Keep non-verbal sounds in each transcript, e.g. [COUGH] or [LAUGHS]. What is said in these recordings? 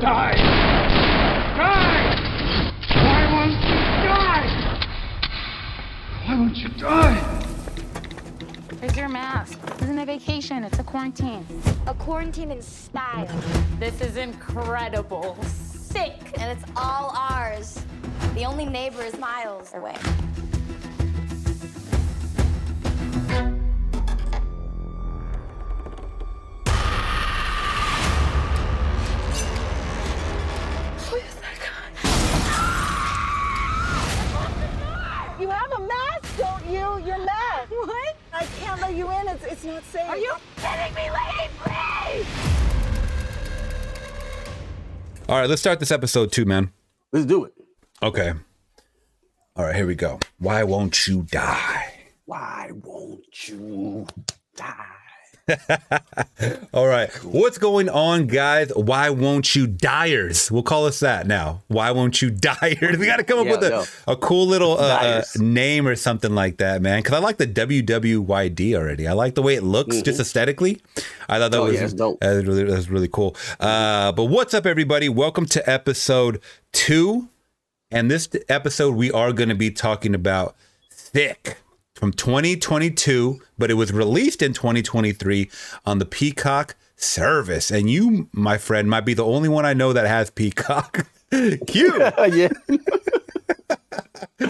Die! Die! Why won't you die? Why won't you die? Where's your mask? This isn't a vacation, it's a quarantine. A quarantine in style. This is incredible. Sick. And it's all ours. The only neighbor is miles away. Not safe. Are you kidding me, lady? Please! All right, let's start this episode too, man. Let's do it. Okay. All right, here we go. Why won't you die? Why won't you die? [LAUGHS] All right. What's going on, guys? Why won't you dyers? We'll call us that now. Why won't you [LAUGHS] dyers? We got to come up Yeah, with a, no. a cool little uh, uh, name or something like that, man. Because I like the WWYD already. I like the way it looks just aesthetically. I thought that Mm-hmm. Oh, was, yeah, dope. really, that was really cool. Uh, but what's up, everybody? Welcome to episode two. And this episode, we are going to be talking about Sick from 2022, but it was released in 2023 on the Peacock service. And you, my friend, might be the only one I know that has Peacock. [LAUGHS] Q, [LAUGHS] yeah,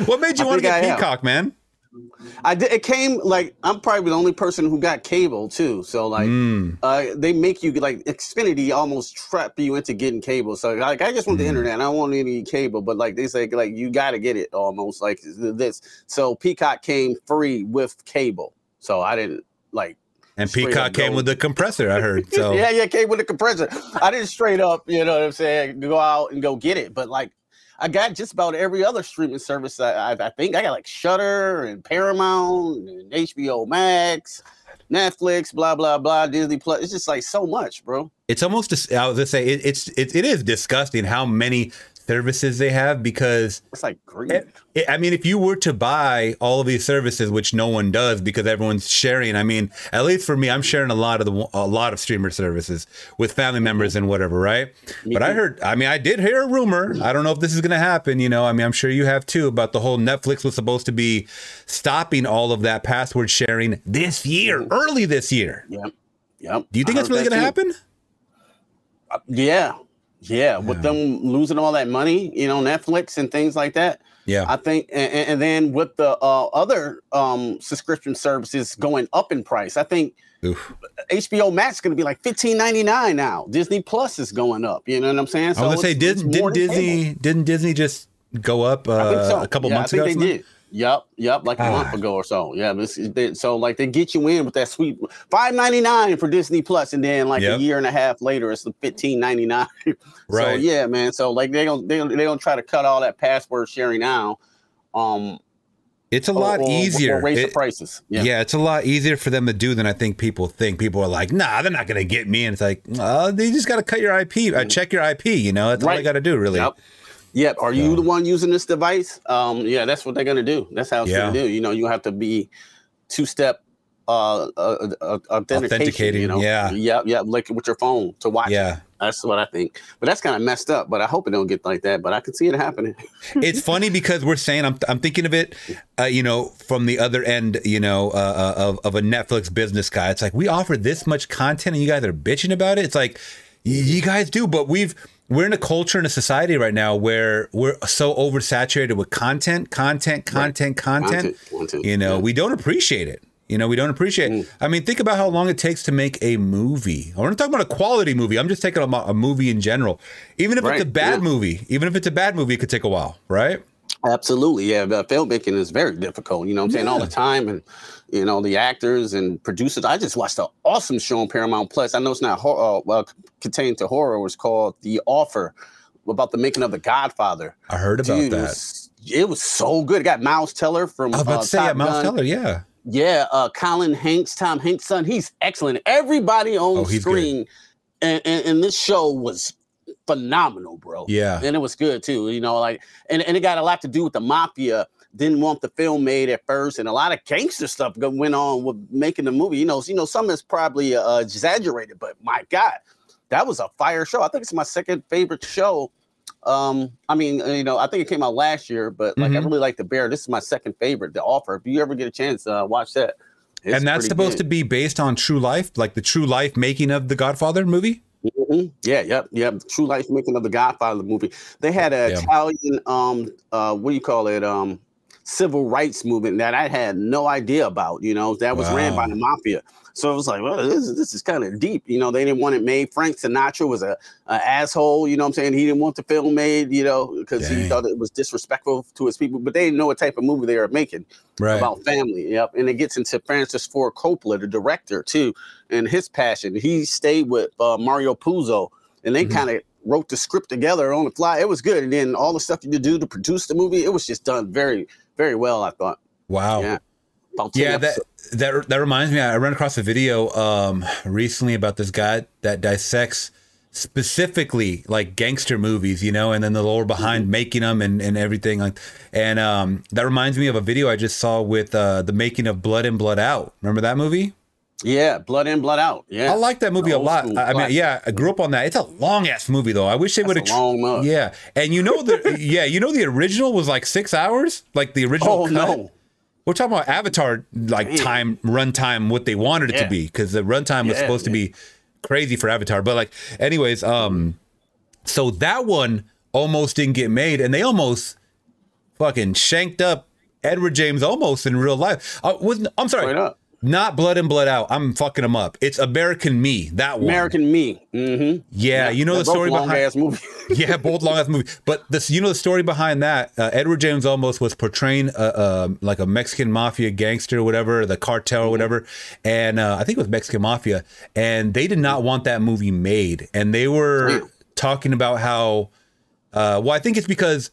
what made you I want to get I am. Peacock, man? I did. It came like I'm probably the only person who got cable too. So like, Mm. uh, they make you like Xfinity almost trap you into getting cable. So like, I just want Mm. the internet. I don't want any cable, but like they say, like you got to get it almost like this. So Peacock came free with cable. So I didn't like. And Peacock came with the compressor, I heard. So [LAUGHS] yeah, yeah, came with the compressor. I didn't straight up, you know what I'm saying, go out and go get it. But like, I got just about every other streaming service. I, I, I think I got like Shudder and Paramount and HBO Max, Netflix, blah blah blah, Disney Plus. It's just like so much, bro. it's almost I was gonna say it, it's it, it is disgusting how many services they have because It's like greed. it- I mean if you were to buy all of these services which no one does because everyone's sharing I mean at least for me I'm sharing a lot of the a lot of streamer services with family mm-hmm. members and whatever right but I heard I mean I did hear a rumor I don't know if this is going to happen you know I mean I'm sure you have too about the whole Netflix was supposed to be stopping all of that password sharing this year early this year Yep. Yep. do you think I it's really going to too. happen uh, Yeah. Yeah. With Yeah. them losing all that money, you know, Netflix and things like that. yeah I think, and, and then with the uh, other um, subscription services going up in price, I think Oof. HBO Max is going to be like fifteen ninety nine now. Disney Plus is going up. You know what I'm saying? I was gonna say, did, didn't Disney didn't Disney just go up uh, so. a couple Yeah, months I ago? they did. Yep, yep, like a Ah. month ago or so. Yeah, they, so like they get you in with that sweet five ninety nine for Disney Plus, and then like Yep. a year and a half later, it's the fifteen ninety nine. [LAUGHS] So Right. So, yeah, man. So like they gonna they they gonna try to cut all that password sharing out. Um, It's a lot or- or- easier. Or raise the prices. yeah. Yeah. it's a lot easier for them to do than I think people think. People are like, "Nah, they're not gonna get me," and it's like, uh, they just gotta cut your IP, uh, check your IP. You know, that's all they gotta do, really. Yep. Yep. Are you the one using this device? Um, yeah, that's what they're gonna do. That's how it's Yeah. gonna do. You know, you have to be two step uh, uh, uh. Authenticating, You know, yeah. Yep. Yep. Like with your phone to watch. it. Yeah, That's what I think. But that's kind of messed up. But I hope it don't get like that. But I can see it happening. it's [LAUGHS] funny because we're saying I'm I'm thinking of it, uh, you know, from the other end, you know, uh, uh, of of a Netflix business guy. It's like we offer this much content and you guys are bitching about it. It's like you guys do, but we've we're in a culture and a society right now where we're so oversaturated with content, content, content, content. Content, content, You know, yeah. we don't appreciate it. You know, we don't appreciate. Mm. I mean, think about how long it takes to make a movie. We're not talking about a quality movie. I'm just taking about a movie in general. Even if it's a bad yeah. movie, even if it's a bad movie, it could take a while, right? Absolutely, yeah. But filmmaking is very difficult. You know what I'm saying all the time, and you know the actors and producers. I just watched an awesome show on Paramount Plus. I know it's not horror, uh, well contained to horror. It was called The Offer, about the making of The Godfather. I heard about Dude, it that. was, it was so good. It got Miles Teller from. I was about uh, to say, yeah, Miles Teller, yeah. Yeah, uh, Colin Hanks, Tom Hanks' son. He's excellent. Everybody on Oh, screen, and, and and this show was phenomenal, bro. Yeah. and it was good too. You know, like and, and it got a lot to do with the mafia. Didn't want the film made at first, and a lot of gangster stuff went on with making the movie. You know, you know, some is probably uh, exaggerated, but my God, that was a fire show. I think it's my second favorite show. Um, I mean, uh, you know, I think it came out last year, but like I Mhm. really like the Bear. This is my second favorite. The Offer. If you ever get a chance, uh, watch that. It's and that's supposed good. to be based on true life, like the true life making of the Godfather movie. Mhm. Yeah, yep, yep. True Life making of the Godfather movie. They had an Yeah. Italian, um, uh, what do you call it? Um, civil rights movement that I had no idea about. You know, that was ran by the mafia. So it was like, well, this, is- this is kind of deep. You know, they didn't want it made. Frank Sinatra was a, a asshole. You know what I'm saying? He didn't want the film made. You know, because he thought it was disrespectful to his people. But they didn't know what type of movie they were making Right. about family. Yep. And it gets into Francis Ford Coppola, the director, too, and his passion. He stayed with uh, Mario Puzo, and they Mhm. kind of wrote the script together on the fly. It was good. And then all the stuff you do to produce the movie, it was just done very, very well, I thought. wow. Yeah. About 10 Yeah, that. That that reminds me. I ran across a video um recently about this guy that dissects specifically like gangster movies, you know, and then the lore behind Mm-hmm. making them and and everything. Like, and um that reminds me of a video I just saw with uh the making of Blood In Blood Out. Remember that movie? Yeah, Blood In, Blood Out. Yeah. I like that movie a lot. school I mean, yeah, I grew up on that. It's a long ass movie though. I wish they would have. A long. Yeah, and you know the yeah, you know the original was like six hours, like the original. Oh, cut? no. We're talking about Avatar, like Man. time, runtime, what they wanted it to be, because the runtime was Yeah, supposed to be crazy for Avatar. But like, anyways, um, so that one almost didn't get made, and they almost fucking shanked up Edward James Olmos in real life. Uh, wasn't I'm sorry. Not Blood In Blood Out. I'm fucking them up. It's American Me. That one. American Me. Mm-hmm. Yeah, you know the story long behind. ass movie. [LAUGHS] [LAUGHS] yeah, both long ass movie. But this, you know, the story behind that. Uh, Edward James Olmos was portraying uh, uh, like a Mexican mafia gangster, or whatever, the cartel, or whatever. And uh, I think it was Mexican mafia, and they did not want that movie made, and they were talking about how. Uh, well, I think it's because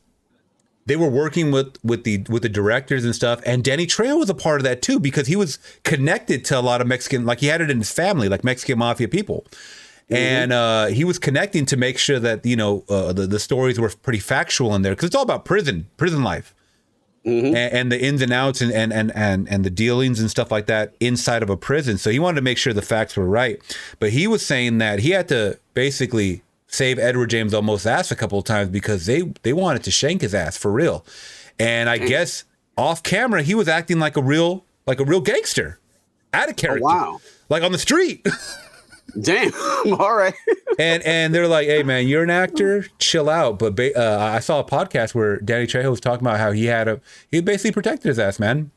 they were working with with the with the directors and stuff and Danny Trejo was a part of that too because he was connected to a lot of Mexican like he had it in his family like Mexican mafia people. And uh, he was connecting to make sure that you know uh, the, the stories were pretty factual in there because it's all about prison prison life. And, and the ins and outs and, and and and and the dealings and stuff like that inside of a prison. So he wanted to make sure the facts were right. But he was saying that he had to basically save Edward James Olmos ass a couple of times because they they wanted to shank his ass for real and I guess off camera he was acting like a real like a real gangster out of character wow. like on the street [LAUGHS] Damn. [LAUGHS] All right. and and they're like, "Hey man, you're an actor, chill out." But ba- uh, I saw a podcast where Danny Trejo was talking about how he had a he basically protected his ass, man.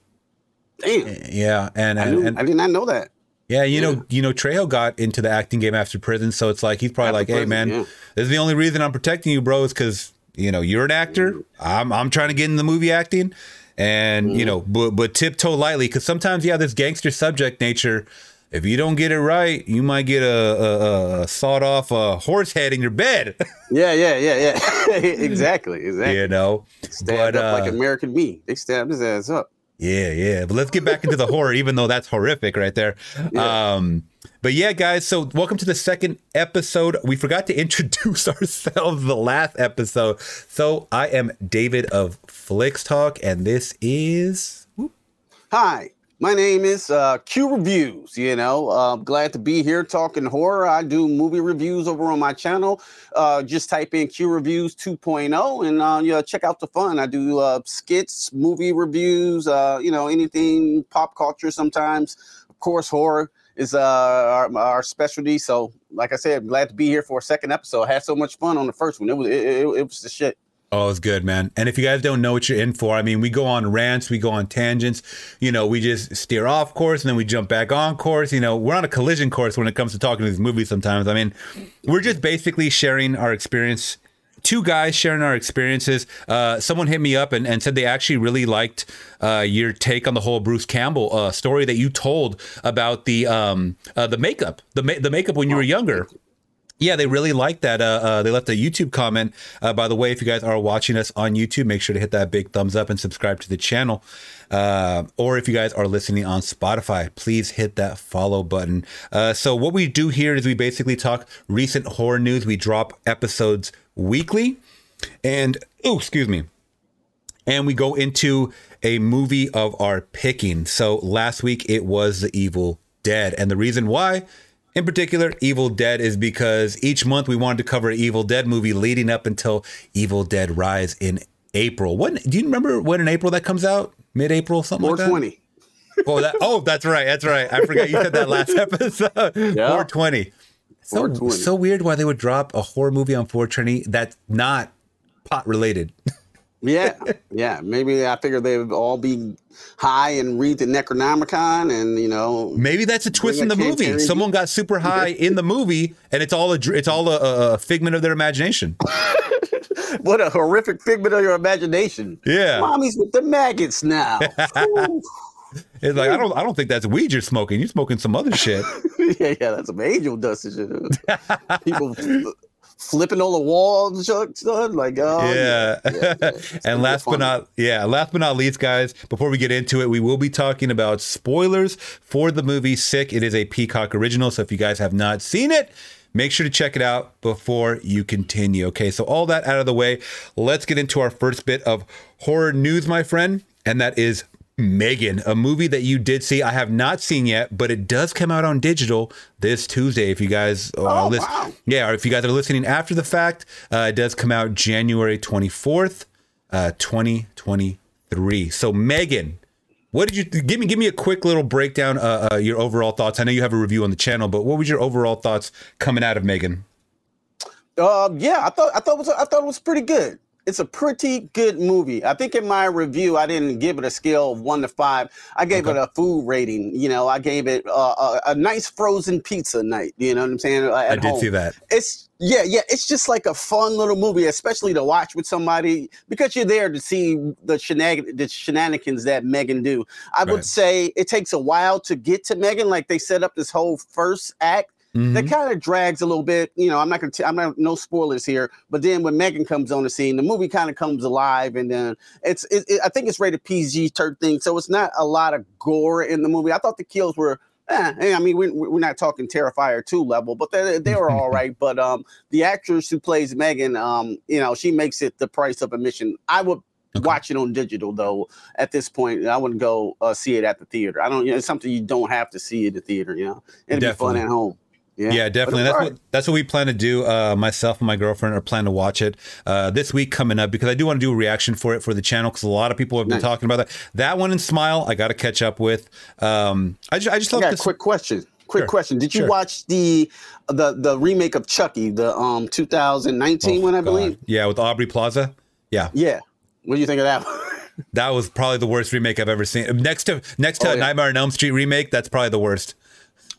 Damn. Yeah, and I, knew, and I did not know that. Yeah, you know, you know, Trejo got into the acting game after prison, so it's like he's probably After like, "Hey man, yeah. this is the only reason I'm protecting you, bro, is because you know you're an actor. I'm I'm trying to get in the movie acting." And you know, but but tiptoe lightly because sometimes, yeah, this gangster subject nature. If you don't get it right, you might get a, a, a sawed off a horse head in your bed. [LAUGHS] Yeah, yeah, yeah, yeah. [LAUGHS] exactly, exactly. you know. Stabbed But, up like uh, American Me. They stabbed his ass up. Yeah, yeah. But let's get back into the [LAUGHS] horror, even though that's horrific right there. Um, but yeah, guys. So welcome to the second episode. We forgot to [LAUGHS] introduce ourselves the last episode. So I am David of Flix Talk, and this is Hi, my name is uh, Q Reviews. You know, uh, glad to be here talking horror. I do movie reviews over on my channel. Uh, just type in Q Reviews 2.0 and uh, yeah, check out the fun. I do uh, skits, movie reviews, uh, you know, anything pop culture sometimes. Of course, horror is uh, our, our specialty. So, like I said, glad to be here for a second episode. I had so much fun on the first one. It was it, it, it was the shit. Oh, it's good, man. And if you guys don't know what you're in for, I mean, we go on rants, we go on tangents. You know, we just steer off course and then we jump back on course. You know, we're on a collision course when it comes to talking to these movies sometimes. I mean, we're just basically sharing our experience. Two guys sharing our experiences. Uh, someone hit me up and, and said they actually really liked uh, your take on the whole Bruce Campbell uh, story that you told about the um, uh, the makeup, the ma- the makeup when you were younger. Yeah, they really liked that. Uh, uh, they left a YouTube comment. Uh, by the way, if you guys are watching us on YouTube, make sure to hit that big thumbs up and subscribe to the channel. Uh, or if you guys are listening on Spotify, please hit that follow button. Uh, so, what we do here is we basically talk recent horror news. We drop episodes weekly. And, oh, excuse me and we go into a movie of our picking. So last week it was The Evil Dead, and the reason why in particular, Evil Dead is because each month we wanted to cover an Evil Dead movie leading up until Evil Dead Rise in April. When do you remember when in April that comes out? Mid April, something like that. 420. Oh, that, oh, that's right. That's right. I forgot you said that last [LAUGHS] episode. 420. So, 420. so weird why they would drop a horror movie on 420 that's not pot related. [LAUGHS] Yeah, yeah. Maybe I figured they would all be high and read the Necronomicon, and you know, Maybe that's a twist in the movie. Someone got super [LAUGHS] high in the movie, and it's all a it's all a, a figment of their imagination. [LAUGHS] what a horrific figment of your imagination. Yeah. mommy's with the maggots now. [LAUGHS] It's like I don't I don't think that's weed you're smoking. You're smoking some other shit. yeah, yeah, that's some angel dust and shit. People flipping on the walls, son. Like, oh, yeah. yeah, yeah. [LAUGHS] And last but not yeah, last but not least, guys, before we get into it, we will be talking about spoilers for the movie Sick. It is a Peacock original, so if you guys have not seen it, make sure to check it out before you continue. Okay, so all that out of the way, let's get into our first bit of horror news, my friend, and that is Megan, a movie that you did see. I have not seen yet, but it does come out on digital this Tuesday. If you guys are Oh, wow. yeah, or if you guys are listening after the fact, uh, it does come out January 24th, uh, 2023. So, Megan, what did you give me? Give me a quick little breakdown. Uh, uh, your overall thoughts. I know you have a review on the channel, but what was your overall thoughts coming out of Megan? Um, yeah, I thought I thought it was I thought it was pretty good. It's a pretty good movie. I think in my review, I didn't give it a scale of one to five. I gave Okay. it a food rating. You know, I gave it uh, a, a nice frozen pizza night. You know what I'm saying? I did see that. It's yeah, yeah. It's just like a fun little movie, especially to watch with somebody because you're there to see the shenanigans, the shenanigans that Megan do. I Right. would say it takes a while to get to Megan. Like they set up this whole first act that Mhm. kind of drags a little bit. You know, I'm not gonna. T- I'm not no spoilers here. But then when Megan comes on the scene, the movie kind of comes alive, and then it's. It, it- I think it's rated PG thirteen, so it's not a lot of gore in the movie. I thought the kills were. Eh, eh, I mean, we're, we're not talking Terrifier two level, but they they were all [LAUGHS] right. But um, the actress who plays Megan, um, you know, she makes it the price of admission. I would. Watch it on digital though. At this point, I wouldn't go uh, see it at the theater. I don't. You know, it's something you don't have to see at the theater. You know, it'd be fun at home. Yeah, Yeah, definitely. That's what that's what we plan to do. Uh, myself and my girlfriend are planning to watch it uh, this week coming up because I do want to do a reaction for it for the channel because a lot of people have been Nice. talking about that. That one and Smile, I got to catch up with. Um, I just I just I love this. quick question. Quick Sure. question. Did you Sure. watch the the the remake of Chucky, the um 2019 Oh, one, I God. believe? Yeah, with Aubrey Plaza. Yeah, Yeah. What do you think of that? [LAUGHS] that was probably the worst remake I've ever seen. Next to next to Oh, yeah. Nightmare on Elm Street remake, that's probably the worst.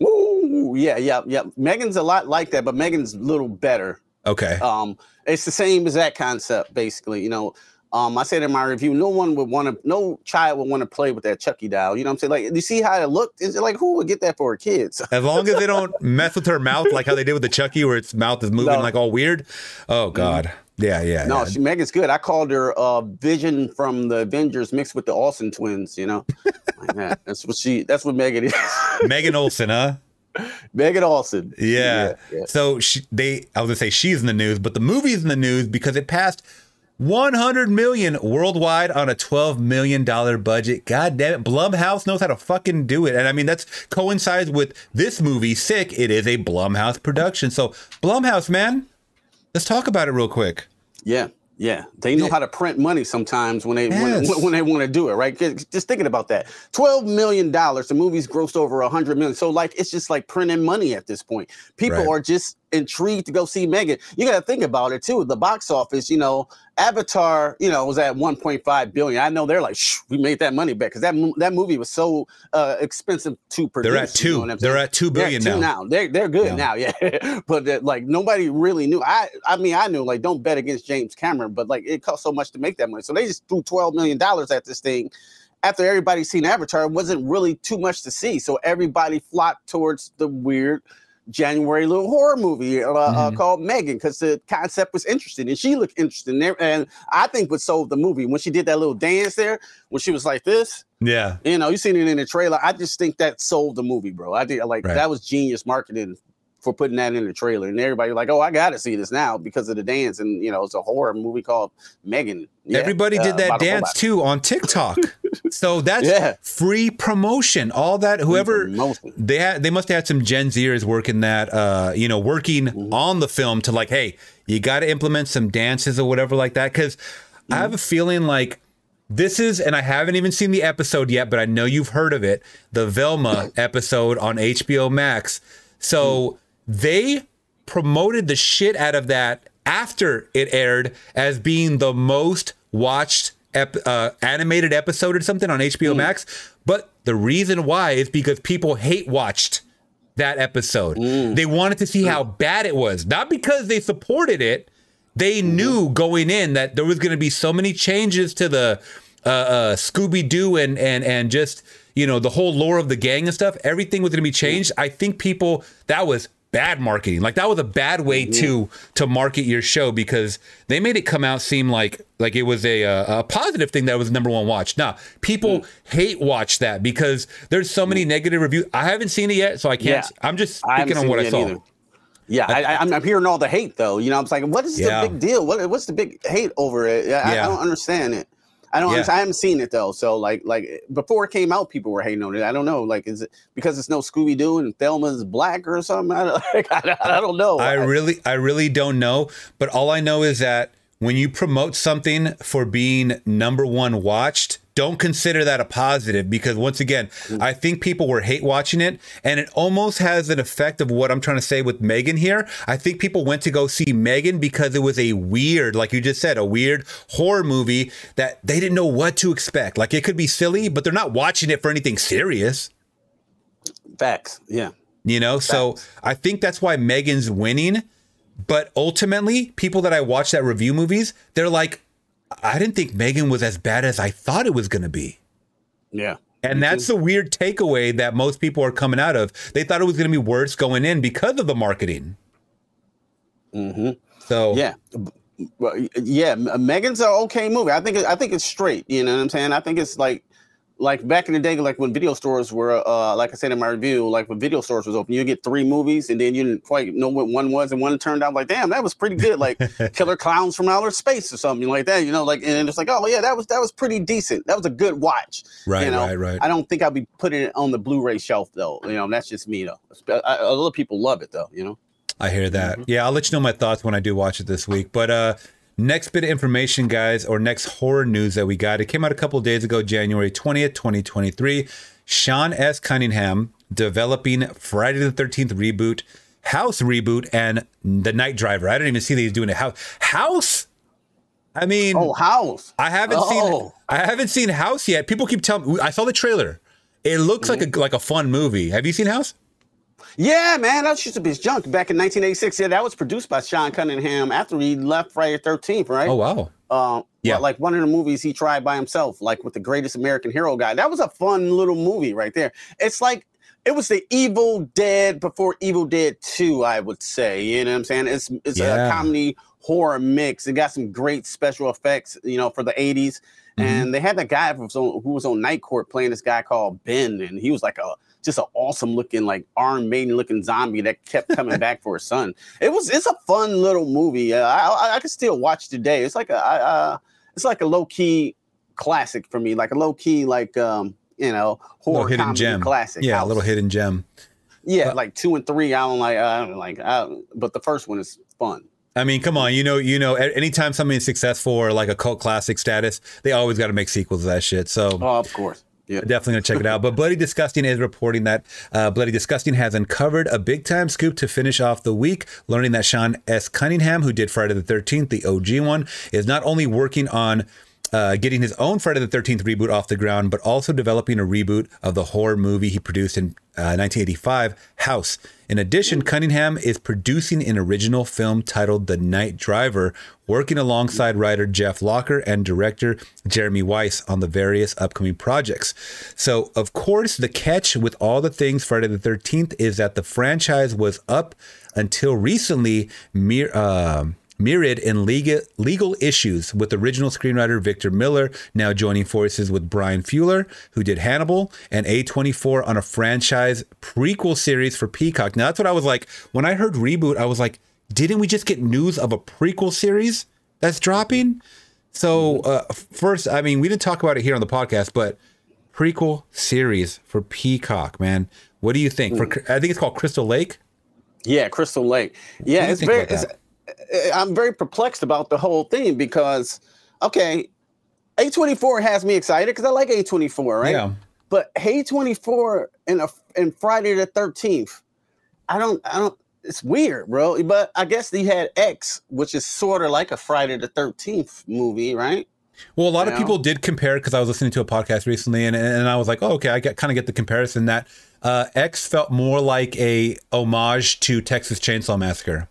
Ooh, yeah, yeah, yeah. Megan's a lot like that, but Megan's a little better. Okay. Um, it's the same as that concept, basically. You know, um, I said in my review, no one would want to, no child would want to play with that Chucky doll. You know what I'm saying? Like, you see how it looked? Is it like who would get that for kids? As long as they don't mess with her mouth like how they did with the Chucky, where its mouth is moving No. like all weird. Oh God. Yeah, yeah. No, yeah. she, Megan's good. I called her uh, Vision from the Avengers mixed with the Olsen twins. You know, [LAUGHS] like that. That's what she. That's what Megan is. [LAUGHS] Megan Olsen, huh? Megan Olsen. Yeah. Yeah, yeah. So she, they, I was gonna say she's in the news, but the movie's in the news because it passed 100 million worldwide on a 12 million dollar budget. God damn it, Blumhouse knows how to fucking do it, and I mean that's coincides with this movie, Sick. It is a Blumhouse production, so Blumhouse, man, let's talk about it real quick. Yeah, yeah. They know Yeah. how to print money sometimes when they Yes. when, when they want to do it, right? Just thinking about that. Twelve million dollars. The movie's grossed over a hundred million. So like it's just like printing money at this point. People Right. are just intrigued to go see Megan. You got to think about it too. The box office, you know, Avatar, you know, was at 1.5 billion. I know they're like, Shh, we made that money back because that that movie was so uh, expensive to produce. They're at you know two. They're at two They're at two now. now. They're they're good Yeah. now, [LAUGHS] yeah. but uh, like nobody really knew. I I mean I knew like don't bet against James Cameron, but like it cost so much to make that money, so they just threw 12 million dollars at this thing. After everybody seen Avatar, it wasn't really too much to see, so everybody flocked towards the weird January little horror movie uh, uh, Mhm. called Megan because the concept was interesting and she looked interesting. There, and I think what sold the movie when she did that little dance there, when she was like this, Yeah. you know, you seen it in the trailer. I just think that sold the movie, bro. I think like Right. that was genius marketing for putting that in the trailer, and everybody like, oh, I got to see this now because of the dance, and you know, it's a horror movie called Megan. Yeah, Everybody uh, did that dance too on TikTok. [LAUGHS] so that's Yeah. free promotion. All that whoever they had they must have had some Gen Zers working that uh you know working Mm-hmm. on the film to like hey you got to implement some dances or whatever like that cuz I have a feeling like this is and I haven't even seen the episode yet but I know you've heard of it the Velma [COUGHS] episode on HBO Max. So they promoted the shit out of that after it aired as being the most watched ep- uh, animated episode or something on HBO Max. But the reason why is because people hate watched that episode. They wanted to see how bad it was, not because they supported it. They knew going in that there was going to be so many changes to the uh, uh, Scooby Doo and and and just you know the whole lore of the gang and stuff. Everything was going to be changed. I think people that was bad marketing. Like that was a bad way mm-hmm. to to market your show because they made it come out seem like like it was a a, a positive thing that was number one watch. Now people mm. hate watch that because there's so many mm. negative reviews. I haven't seen it yet, so I can't. Yeah. I'm just speaking on what I saw. either. Yeah, I, I, I'm, I'm hearing all the hate though. You know, I'm like, what is Yeah. the big deal? What, what's the big hate over it? I, Yeah. I don't understand it. I don't. Yeah. I haven't seen it though. So like, like before it came out, people were hating on it. I don't know. Like, is it because it's no Scooby Doo and Velma's black or something? [LAUGHS] I don't, like, I, I don't know. I really, I really don't know. But all I know is that when you promote something for being number one watched, don't consider that a positive because once again, mm. I think people were hate watching it, and it almost has an effect of what I'm trying to say with Megan here. I think people went to go see Megan because it was a weird, like you just said, a weird horror movie that they didn't know what to expect. Like it could be silly, but they're not watching it for anything serious. facts. Yeah. You know, so I think that's why Megan's winning. But ultimately, people that I watch that review movies, they're like, I didn't think Megan was as bad as I thought it was going to be. Yeah. And that's the weird takeaway that most people are coming out of. They thought it was going to be worse going in because of the marketing. hmm So Yeah. Yeah, Megan's an okay movie. I think it, I think it's straight. You know what I'm saying? I think it's like like back in the day, like when video stores were, uh, like I said in my review, like when video stores was open, you get three movies, and then you didn't quite know what one was, and one turned out like, damn, that was pretty good, like [LAUGHS] Killer Clowns from Outer Space or something like that. You know, like and it's like, oh yeah, that was that was pretty decent. That was a good watch. Right, you know? right, right. I don't think I'll be putting it on the Blu-ray shelf though. You know, that's just me though. I, I, a lot of people love it though. You know. I hear that. Yeah, I'll let you know my thoughts when I do watch it this week. But uh next bit of information, guys, or next horror news that we got. It came out a couple days ago, January 20th, 2023. Sean S. Cunningham developing Friday the 13th reboot, House reboot, and The Night Driver. I didn't even see that he's doing a house. House? I mean, Oh, House. I haven't seen Oh. I haven't seen House yet. People keep telling me I saw the trailer. It looks like mm-hmm. a like a fun movie. Have you seen House? Yeah, man, that used to be his junk back in 1986. Yeah, that was produced by Sean Cunningham after he left Friday the 13th, right? Oh wow. Um, Yeah. yeah, like one of the movies he tried by himself, like with the Greatest American Hero guy. That was a fun little movie right there. It's like it was the Evil Dead before Evil Dead 2, I would say. You know what I'm saying? It's it's Yeah. a comedy horror mix. It got some great special effects, you know, for the 80s. Mm-hmm. And they had that guy who was, on, who was on Night Court playing this guy called Ben, and he was like a just an awesome looking, like Iron Maiden looking zombie that kept coming back for his son. It was it's a fun little movie. Uh, I, I I could still watch today. It's like a I, uh, it's like a low key classic for me, like a low key like um you know horror hidden comedy gem. classic. Yeah, a little hidden gem. Yeah, like two and three. I don't like. I don't like. I, but the first one is fun. I mean, come on, you know, you know, anytime something is successful or like a cult classic status, they always got to make sequels of that shit. So Oh, of course. Yeah. definitely gonna check it out. But Bloody Disgusting is reporting that uh, Bloody Disgusting has uncovered a big time scoop to finish off the week, learning that Sean S. Cunningham, who did Friday the Thirteenth, the OG one, is not only working on. Uh, getting his own Friday the 13th reboot off the ground, but also developing a reboot of the horror movie he produced in uh, 1985, House. In addition, Cunningham is producing an original film titled The Night Driver, working alongside writer Jeff Locker and director Jeremy Weiss on the various upcoming projects. So, of course, the catch with all the things Friday the 13th is that the franchise was up until recently mere. Uh, Mirrored in legal, legal issues with original screenwriter Victor Miller, now joining forces with Bryan Fuller, who did Hannibal, and A24 on a franchise prequel series for Peacock. Now, that's what I was like. When I heard reboot, I was like, didn't we just get news of a prequel series that's dropping? So, uh, first, I mean, we didn't talk about it here on the podcast, but prequel series for Peacock, man. What do you think? For I think it's called Crystal Lake. Yeah, Crystal Lake. Yeah, it's very. It's, I'm very perplexed about the whole thing because, okay, A24 has me excited because I like A24, right? Yeah. But A24 and a and Friday the 13th, I don't, I don't. It's weird, bro. But I guess he had X, which is sort of like a Friday the 13th movie, right? Well, a lot of Yeah. people did compare because I was listening to a podcast recently, and, and I was like, oh, okay, I get kind of get the comparison that uh, X felt more like a homage to Texas Chainsaw Massacre.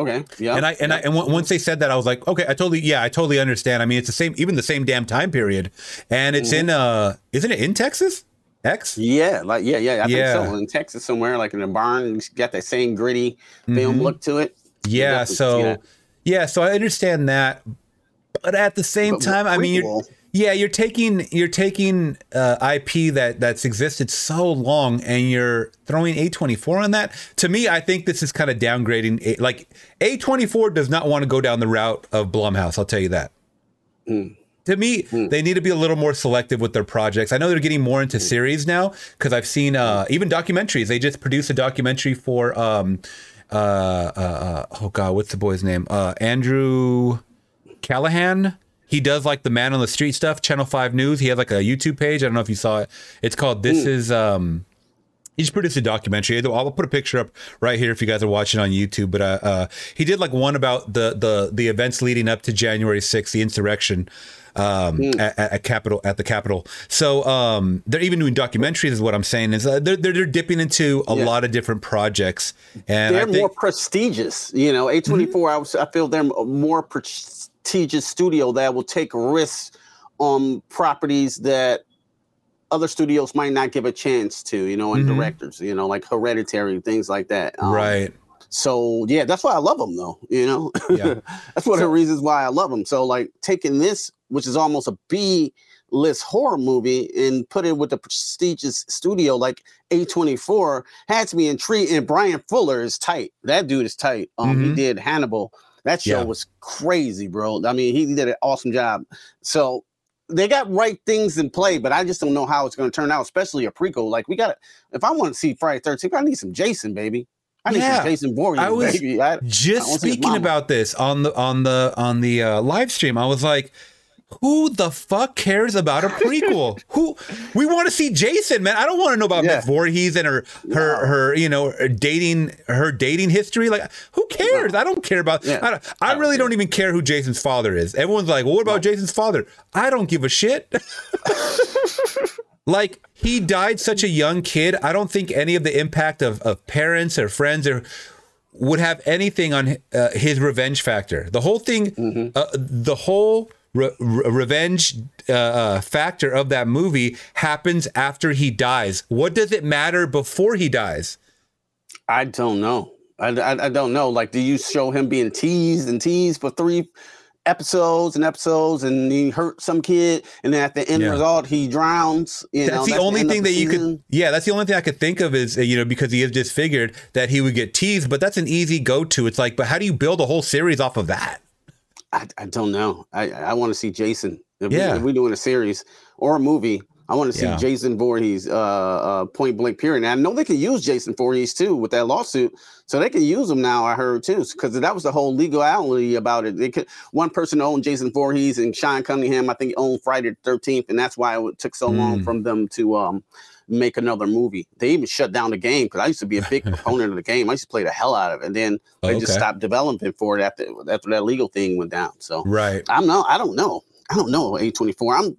Okay. Yeah. And I and I and on- once they said that, I was like, okay, I totally, yeah, I totally understand. I mean, it's the same, even the same damn time period, and it's in, uh, isn't it in Texas? X. Yeah, like yeah, yeah. I Yeah. think so. In Texas somewhere, like in a barn, it's got that same gritty film look to it. Mm-hmm. Yeah. So, yeah. So I understand that, but at the same But time, I mean, you're, yeah, you're taking you're taking uh, IP that that's existed so long, and you're throwing A24 on that. To me, I think this is kind of downgrading. A- Like A24 does not want to go down the route of Blumhouse. I'll tell you that. To me, they need to be a little more selective with their projects. I know they're getting more into series now because I've seen uh, even documentaries. They just produced a documentary for um, uh, uh, uh, oh god, what's the boy's name? Uh, Andrew Callaghan. He does like the man on the street stuff. Channel Five News. He has like a YouTube page. I don't know if you saw it. It's called "This Is." Um, he just produced a documentary. I'll put a picture up right here if you guys are watching on YouTube. But uh, uh, he did like one about the the the events leading up to January 6th, the insurrection um, at, at Capitol at the Capitol. So um, they're even doing documentaries. Is what I'm saying is uh, they're, they're they're dipping into a Yeah. lot of different projects, and they're think, Mm-hmm. more prestigious. You know, A24, I, was, I feel they're more prestigious studio that will take risks on properties that other studios might not give a chance to, you know, and Mhm. directors, you know, like Hereditary, things like that. Um, right. So, yeah, that's why I love them, though, you know? Yeah. [LAUGHS] that's one of the reasons why I love them. So, like, taking this, which is almost a B list horror movie, and put it with a prestigious studio like A24 had to be intrigued. And Bryan Fuller is tight. That dude is tight. Um, Mhm. He did Hannibal. That show Yeah. was crazy, bro. I mean, he did an awesome job. So, they got right things in play, but I just don't know how it's going to turn out, especially a prequel. Like, we got to, if I want to see Friday 13th, I need some Jason, baby. I need Yeah. some Jason Voorhees, I was baby. I, I just his speaking about this on the on the on the uh, live stream. I was like, who the fuck cares about a prequel? [LAUGHS] who we want to see Jason, man. I don't want to know about Yeah. Miss Voorhees and her her her you know her dating her dating history. Like, who cares? I don't care about. Yeah. I, don't, I, don't really don't even care who Jason's father is. Everyone's like, well, what about Jason's father? I don't give a shit. [LAUGHS] like he died such a young kid. I don't think any of the impact of, of parents or friends or would have anything on uh, his revenge factor. The whole thing, uh, the whole re- re- revenge uh, uh, factor of that movie happens after he dies. What does it matter before he dies? I don't know. I, I, I don't know. Like, do you show him being teased and teased for three episodes and episodes, and he hurt some kid, and then at the end Yeah. result he drowns? You know, That's the only end of thing that you season. could, yeah, that's the only thing I could think of is, uh, you know, because he is disfigured that he would get teased, but that's an easy go to. It's like, but how do you build a whole series off of that? I, I don't know. I, I want to see Jason. If, Yeah. we, if we're doing a series or a movie, I want to see Yeah. Jason Voorhees uh, uh, point blank period. And I know they can use Jason Voorhees too with that lawsuit, so they can use him now. I heard too, because that was the whole legality about it. They could one person owned Jason Voorhees and Sean Cunningham. I think owned Friday the Thirteenth, and that's why it took so long Mm. from them to um, make another movie. They even shut down the game because I used to be a big [LAUGHS] proponent of the game. I used to play the hell out of it, and then Oh, they just stopped developing for it after after that legal thing went down. So. Right. I'm not. I don't know. I don't know. A24. I'm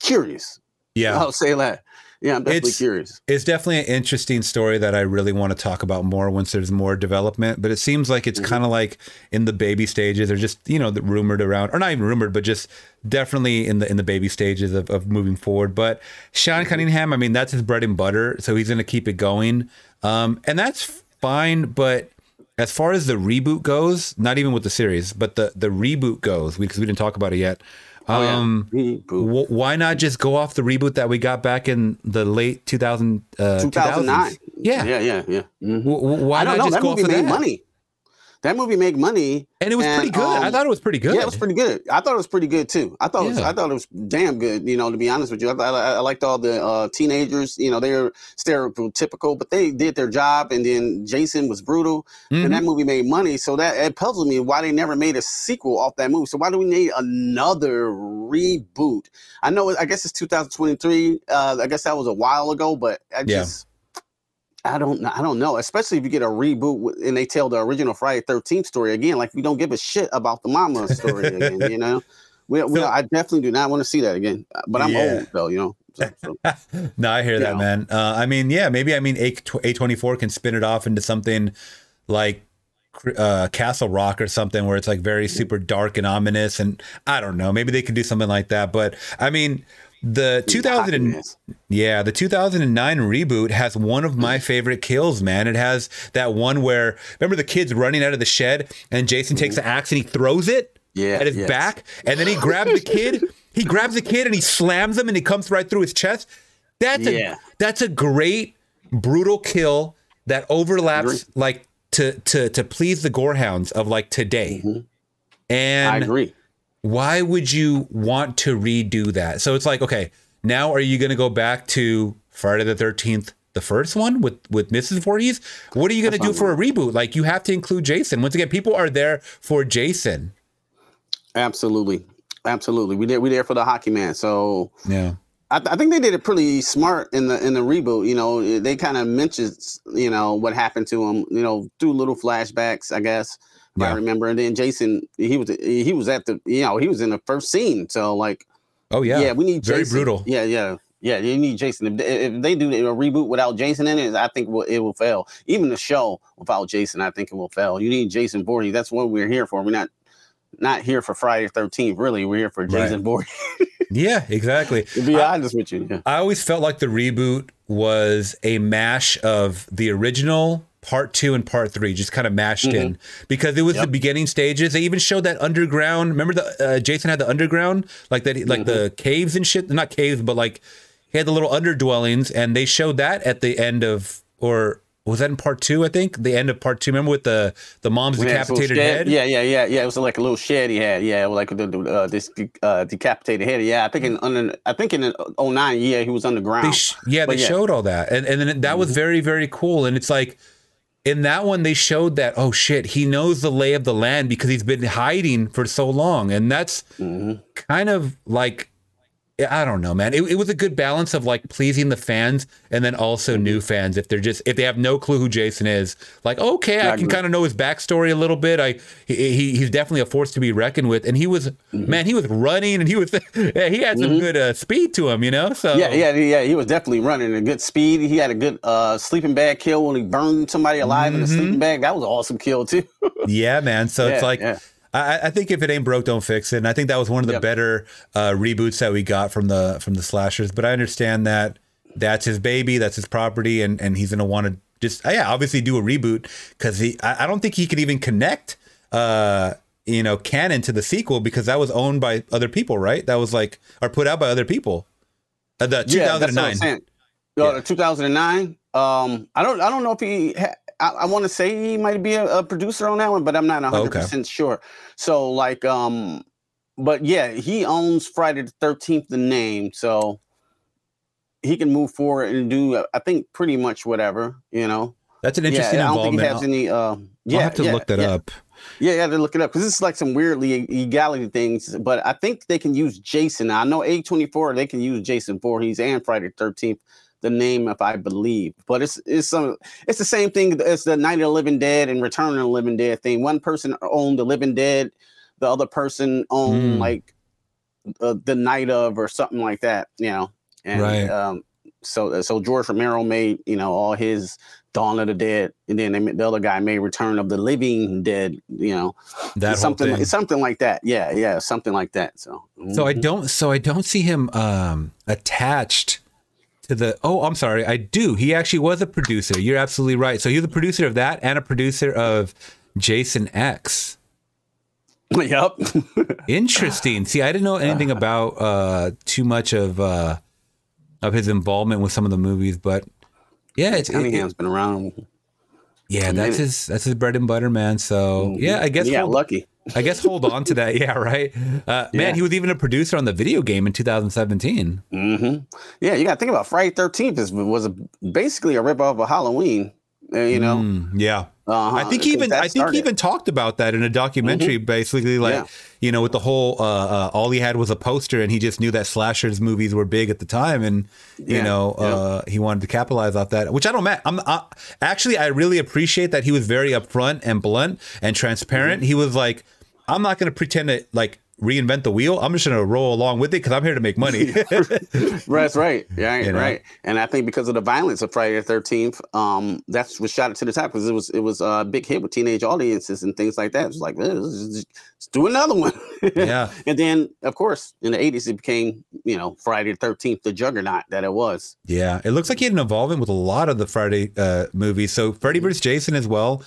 curious. Yeah. I'll say that. Yeah, I'm definitely It's- curious. It's definitely an interesting story that I really want to talk about more once there's more development. But it seems like it's kind of like in the baby stages, or just you know, the rumored around, or not even rumored, but just definitely in the in the baby stages of, of moving forward. But Sean Cunningham, I mean, that's his bread and butter, so he's going to keep it going, um, and that's fine. But as far as the reboot goes, not even with the series, but the the reboot goes because we didn't talk about it yet. Oh. Um, wh- why not just go off the reboot that we got back in the late 2000 uh, 2009. 2000s? Yeah. yeah, yeah, yeah. Mhm. W- w- why not know. just That go off of that? money. That movie made money, And it was pretty good. I um, thought it was pretty good. Yeah, it was pretty good. I thought it was pretty good too. I thought it was, I thought it was damn good. You know, to be honest with you, I, I, I liked all the uh, teenagers. You know, they're stereotypical, but they did their job. And then Jason was brutal, Mhm. and that movie made money. So that it puzzled me why they never made a sequel off that movie. So why do we need another reboot? I know. I guess it's 2023. Uh, I guess that was a while ago, but I Yeah. just. I don't know. I don't know. Especially if you get a reboot and they tell the original Friday Thirteenth story again, like we don't give a shit about the mama story again. You know, [LAUGHS] we, we, I definitely do not want to see that again. But I'm Yeah. old though, you know. So, so. [LAUGHS] no, I hear you that, know. man. Uh, I mean, yeah, maybe I mean A twenty four can spin it off into something like uh, Castle Rock or something where it's like very super dark and ominous, and I don't know. Maybe they could do something like that. But I mean, the two thousand and yeah, the 2009 reboot has one of my favorite kills, man. It has that one where remember the kids running out of the shed and Jason takes the axe and he throws it Yeah, at his yes. back and then he grabs the kid, he [LAUGHS] grabs the kid and he slams him and he comes right through his chest. That's Yeah. a that's a great brutal kill that overlaps like to to to please the gorehounds of like today. Mm-hmm. I agree. Why would you want to redo that? So it's like, okay, now are you going to go back to Friday the 13th, the first one with with Mrs. Voorhees? What are you going to do for a reboot? Like you have to include Jason. Once again, people are there for Jason. Absolutely, absolutely. We did. We there for the hockey man. So Yeah. I, th- I think they did it pretty smart in the in the reboot. You know, they kind of mentioned you know what happened to him. You know, through little flashbacks, I guess. If I remember, and then Jason, he was he was at the you know he was in the first scene. So like, Oh yeah. yeah, we need very Jason. brutal. Yeah, yeah, yeah. You need Jason. If they, do a reboot without Jason in it, I think will- it will fail. Even the show without Jason, I think it will fail. You need Jason Voorhees. That's what we're here for. We're not not here for Friday Thirteenth. Really, we're here for Jason Voorhees. [LAUGHS] Yeah, exactly. to be honest with you, yeah. I always felt like the reboot was a mash of the original part two and part three, just kind of mashed in because it was the beginning stages. They even showed that underground. Remember the uh, Jason had the underground, like that, like the caves and shit. Not caves, but like he had the little underdwellings, and they showed that at the end of or. Was that in part two? I think the end of part two. Remember with the the mom's We had this little decapitated head. Yeah, yeah, yeah, yeah. It was like a little shed he had. Yeah, like the, the, uh, this uh, decapitated head. Yeah, I think in under, I think in 09, yeah, he was underground. They sh- yeah, But they yeah. showed all that, and and then that was very very cool. And it's like in that one they showed that oh shit, he knows the lay of the land because he's been hiding for so long, and that's Mm-hmm. kind of like I don't know, man. It, it was a good balance of like pleasing the fans and then also Mm-hmm. new fans if they're just if they have no clue who Jason is. Like okay, I can kind of know his backstory a little bit. I he, he he's definitely a force to be reckoned with, and he was Mm-hmm. man, he was running and he was [LAUGHS] yeah, he had some good uh, speed to him, you know. So Yeah, yeah, yeah. He was definitely running a good speed. He had a good uh, sleeping bag kill when he burned somebody alive in a Mm-hmm. sleeping bag. That was an awesome kill too. [LAUGHS] Yeah, man. So it's like yeah. I, I think if it ain't broke, don't fix it. And I think that was one of the Yep. better uh, reboots that we got from the from the slashers. But I understand that that's his baby, that's his property, and and he's gonna want to just uh, yeah, obviously do a reboot because he I, I don't think he could even connect uh you know canon to the sequel because that was owned by other people, right? That was like or put out by other people. Uh, the Yeah, that's what I'm 2009. saying. Uh, 2009. Um, I don't, I don't know if he. Ha- I, I want to say he might be a, a producer on that one, but I'm not 100 Okay. percent sure. So like, um, but yeah, he owns Friday the 13th, the name, so he can move forward and do. I think pretty much whatever, you know. That's an interesting Yeah, I don't think he has any. Uh, yeah, I'll have to yeah, look that yeah. up. Yeah, you have to look it up because it's like some weirdly legality things. But I think they can use Jason. I know A24, they can use Jason Voorhees and Friday the 13th, the name, if I believe. But it's it's some it's the same thing as the Night of the Living Dead and Return of the Living Dead thing. One person owned the Living Dead, the other person owned Mm. like uh, the Night of or something like that, you know. And Right. um, so so George Romero made you know all his Dawn of the Dead, and then made- the other guy made Return of the Living Dead. You know, That something thing. like, something like that. Yeah, yeah, something like that. So So I mhm. don't. So I don't see him um, attached to the. Oh, I'm sorry. I do. He actually was a producer. You're absolutely right. So he was a producer of that and a producer of Jason X. Yep. [LAUGHS] Interesting. See, I didn't know anything about uh, too much of uh, of his involvement with some of the movies, but yeah, it's it, it- Cunningham's been around. yeah, that's minute. his that's his bread and butter, man. So yeah, I guess Yeah, lucky. I guess hold on to that. [LAUGHS] Yeah, right. Uh, Yeah. Man, he was even a producer on the video game in 2017. hmm Yeah, you got to think about Friday Thirteenth. Is was a, basically a rip off of Halloween. uh, you know, Mm, yeah. Uh-huh, I think he even I think he even talked about that in a documentary, basically like Yeah. you know with the whole uh, uh, all he had was a poster and he just knew that slashers movies were big at the time and you Yeah, know yeah. uh, he wanted to capitalize off that, which I don't. ma- I'm I, actually I really appreciate that he was very upfront and blunt and transparent. Mm-hmm. He was like, I'm not going to pretend to like reinvent the wheel. I'm just going to roll along with it because I'm here to make money. [LAUGHS] That's right. Yeah, [LAUGHS] You know? right. And I think because of the violence of Friday the Thirteenth, um, that's what shot it to the top because it was it was a big hit with teenage audiences and things like that. It was like, "Eh, let's, do another one. [LAUGHS] Yeah. And then, of course, in the eighties, it became you know Friday the Thirteenth, the juggernaut that it was. Yeah, it looks like he had an involvement with a lot of the Friday uh, movies. So Freddy vs. Jason as well.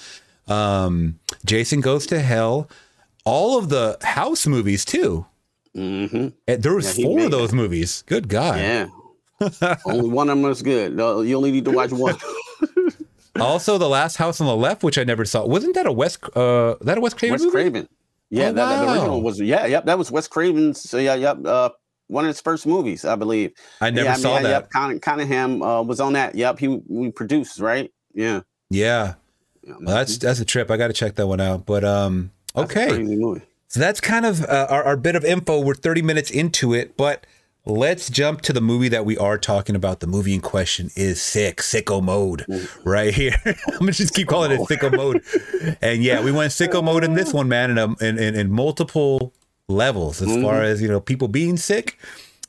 Um, Jason Goes to Hell. All of the House movies too. hmm There was Yeah, four of those movies. Good God. Yeah. [LAUGHS] only one of them was good. No, You only need to watch one. [LAUGHS] Also, The Last House on the Left, which I never saw. Wasn't that a Wes? Uh, that a Wes Craven Wes movie? Craven. Yeah, Oh, that, that- the original was yeah, yep. That was Wes Craven's. So yeah, yep. Uh, one of his first movies, I believe. I never yeah, saw yeah, that. Yep, Con- Cunningham uh, was on that. Yep, he we produced right. Yeah. Yeah, Yeah, well, that's that's a trip. I got to check that one out. But um, okay. movie. So that's kind of uh, our, our bit of info. We're 30 minutes into it, but let's jump to the movie that we are talking about. The movie in question is Sick, Sicko Mode, right here. [LAUGHS] I'm gonna just keep calling it Sicko Mode. [LAUGHS] And yeah, we went Sicko Mode in this one, man, in, a, in, in, in multiple levels as far as, you know, people being sick,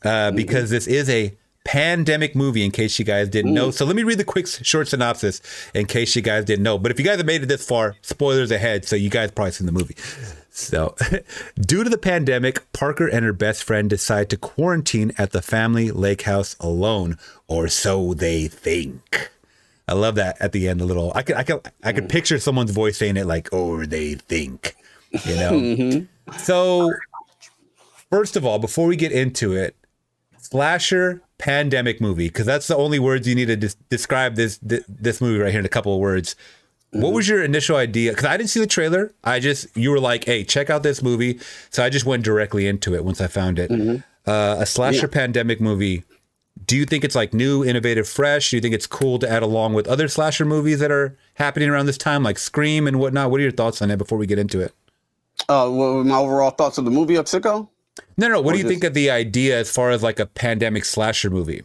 uh, because this is a pandemic movie in case you guys didn't know. So let me read the quick short synopsis in case you guys didn't know. But if you guys have made it this far, spoilers ahead, so you guys probably seen the movie. So, [LAUGHS] due to the pandemic, Parker and her best friend decide to quarantine at the family lake house alone, or so they think. I love that at the end. A little, I could, I could, I could mm. picture someone's voice saying it like, "Or they think," you know. [LAUGHS] Mm-hmm. So, first of all, before we get into it, slasher pandemic movie because that's the only words you need to des- describe this, this movie right here in a couple of words. What was your initial idea? Because I didn't see the trailer. I just you were like, "Hey, check out this movie," so I just went directly into it once I found it. Uh, a slasher pandemic movie. Do you think it's like new, innovative, fresh? Do you think it's cool to add along with other slasher movies that are happening around this time, like Scream and whatnot? What are your thoughts on that before we get into it? Uh, were my overall thoughts of the movie of Sicko? No, no. What do you just- think of the idea as far as like a pandemic slasher movie?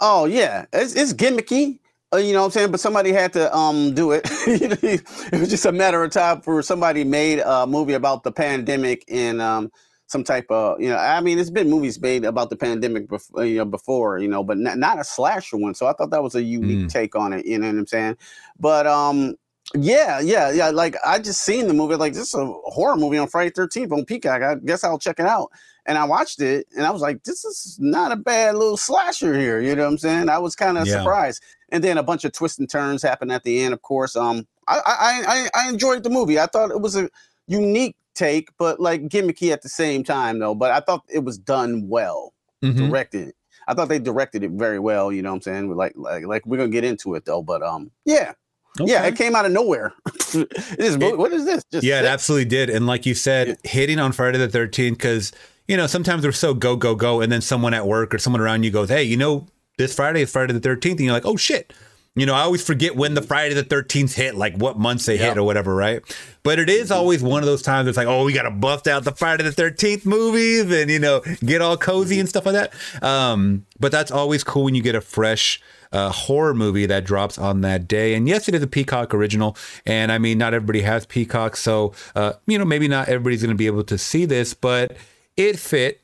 Oh yeah, it's, it's gimmicky. Uh, you know what I'm saying? But somebody had to um do it. [LAUGHS] it was just a matter of time for somebody made a movie about the pandemic and um some type of you know. I mean, it's been movies made about the pandemic before, you know, before you know, but not, not a slasher one. So I thought that was a unique take on it. You know what I'm saying? But um. Yeah, yeah, yeah. Like I just seen the movie. Like this is a horror movie on Friday Thirteenth on Peacock. I guess I'll check it out. And I watched it, and I was like, "This is not a bad little slasher here." You know what I'm saying? I was kind of Yeah. surprised. And then a bunch of twists and turns happened at the end. Of course, um, I I I, I enjoyed the movie. I thought it was a unique take, but like gimmicky at the same time, though. But I thought it was done well, Mhm. directed. I thought they directed it very well. You know what I'm saying? Like like like we're gonna get into it though. But um, yeah, yeah, it came out of nowhere. [LAUGHS] it It- what is this? Just Yeah, it absolutely did. And like you said, hitting on Friday the 13th, because, you know, sometimes we're so go, go, go. And then someone at work or someone around you goes, hey, you know, this Friday is Friday the 13th. And you're like, oh, shit. You know, I always forget when the Friday the 13th hit, like what months they hit or whatever, right? But it is always one of those times it's like, oh, we got to bust out the Friday the 13th movies and, you know, get all cozy and stuff like that. Um, but that's always cool when you get a fresh uh, horror movie that drops on that day. And yes, it is a Peacock original. And I mean, not everybody has Peacock. So, uh, you know, maybe not everybody's going to be able to see this, but it fit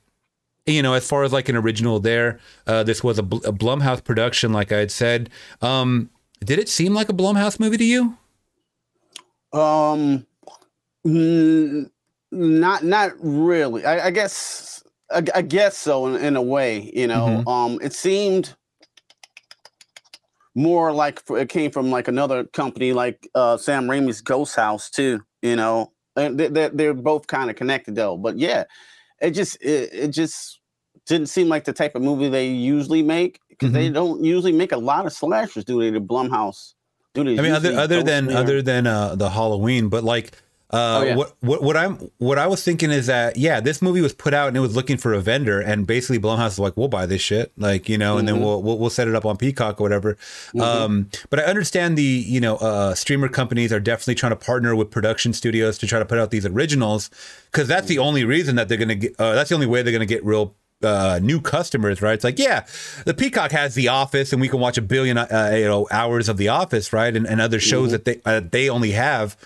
you know, as far as like an original there, uh, this was a, Bl- a Blumhouse production, like I had said. Um, did it seem like a Blumhouse movie to you? Um, n- not not really. I, I guess I, I guess so in, in a way. You know, Mhm. um, it seemed more like it came from like another company, like uh, Sam Raimi's Ghost House too. You know, and they- they're, they're both kind of connected though. But yeah, it just it, it just didn't seem like the type of movie they usually make because they don't usually make a lot of slashers, do they? The Blumhouse. Do they? I mean, other other than or- other than uh, the Halloween, but like. Uh, Oh, yeah. what, what what I'm what I was thinking is that yeah this movie was put out and it was looking for a vendor and basically Blumhouse is like we'll buy this shit like you know and then Mhm. we'll, we'll we'll set it up on Peacock or whatever Mm-hmm. um but I understand the you know uh streamer companies are definitely trying to partner with production studios to try to put out these originals because that's Mm-hmm. the only reason that they're gonna get uh, that's the only way they're gonna get real uh, new customers, right? It's like, yeah, the Peacock has The Office, and we can watch a billion, uh, you know, hours of The Office, right? And, and other shows that they uh, they only have,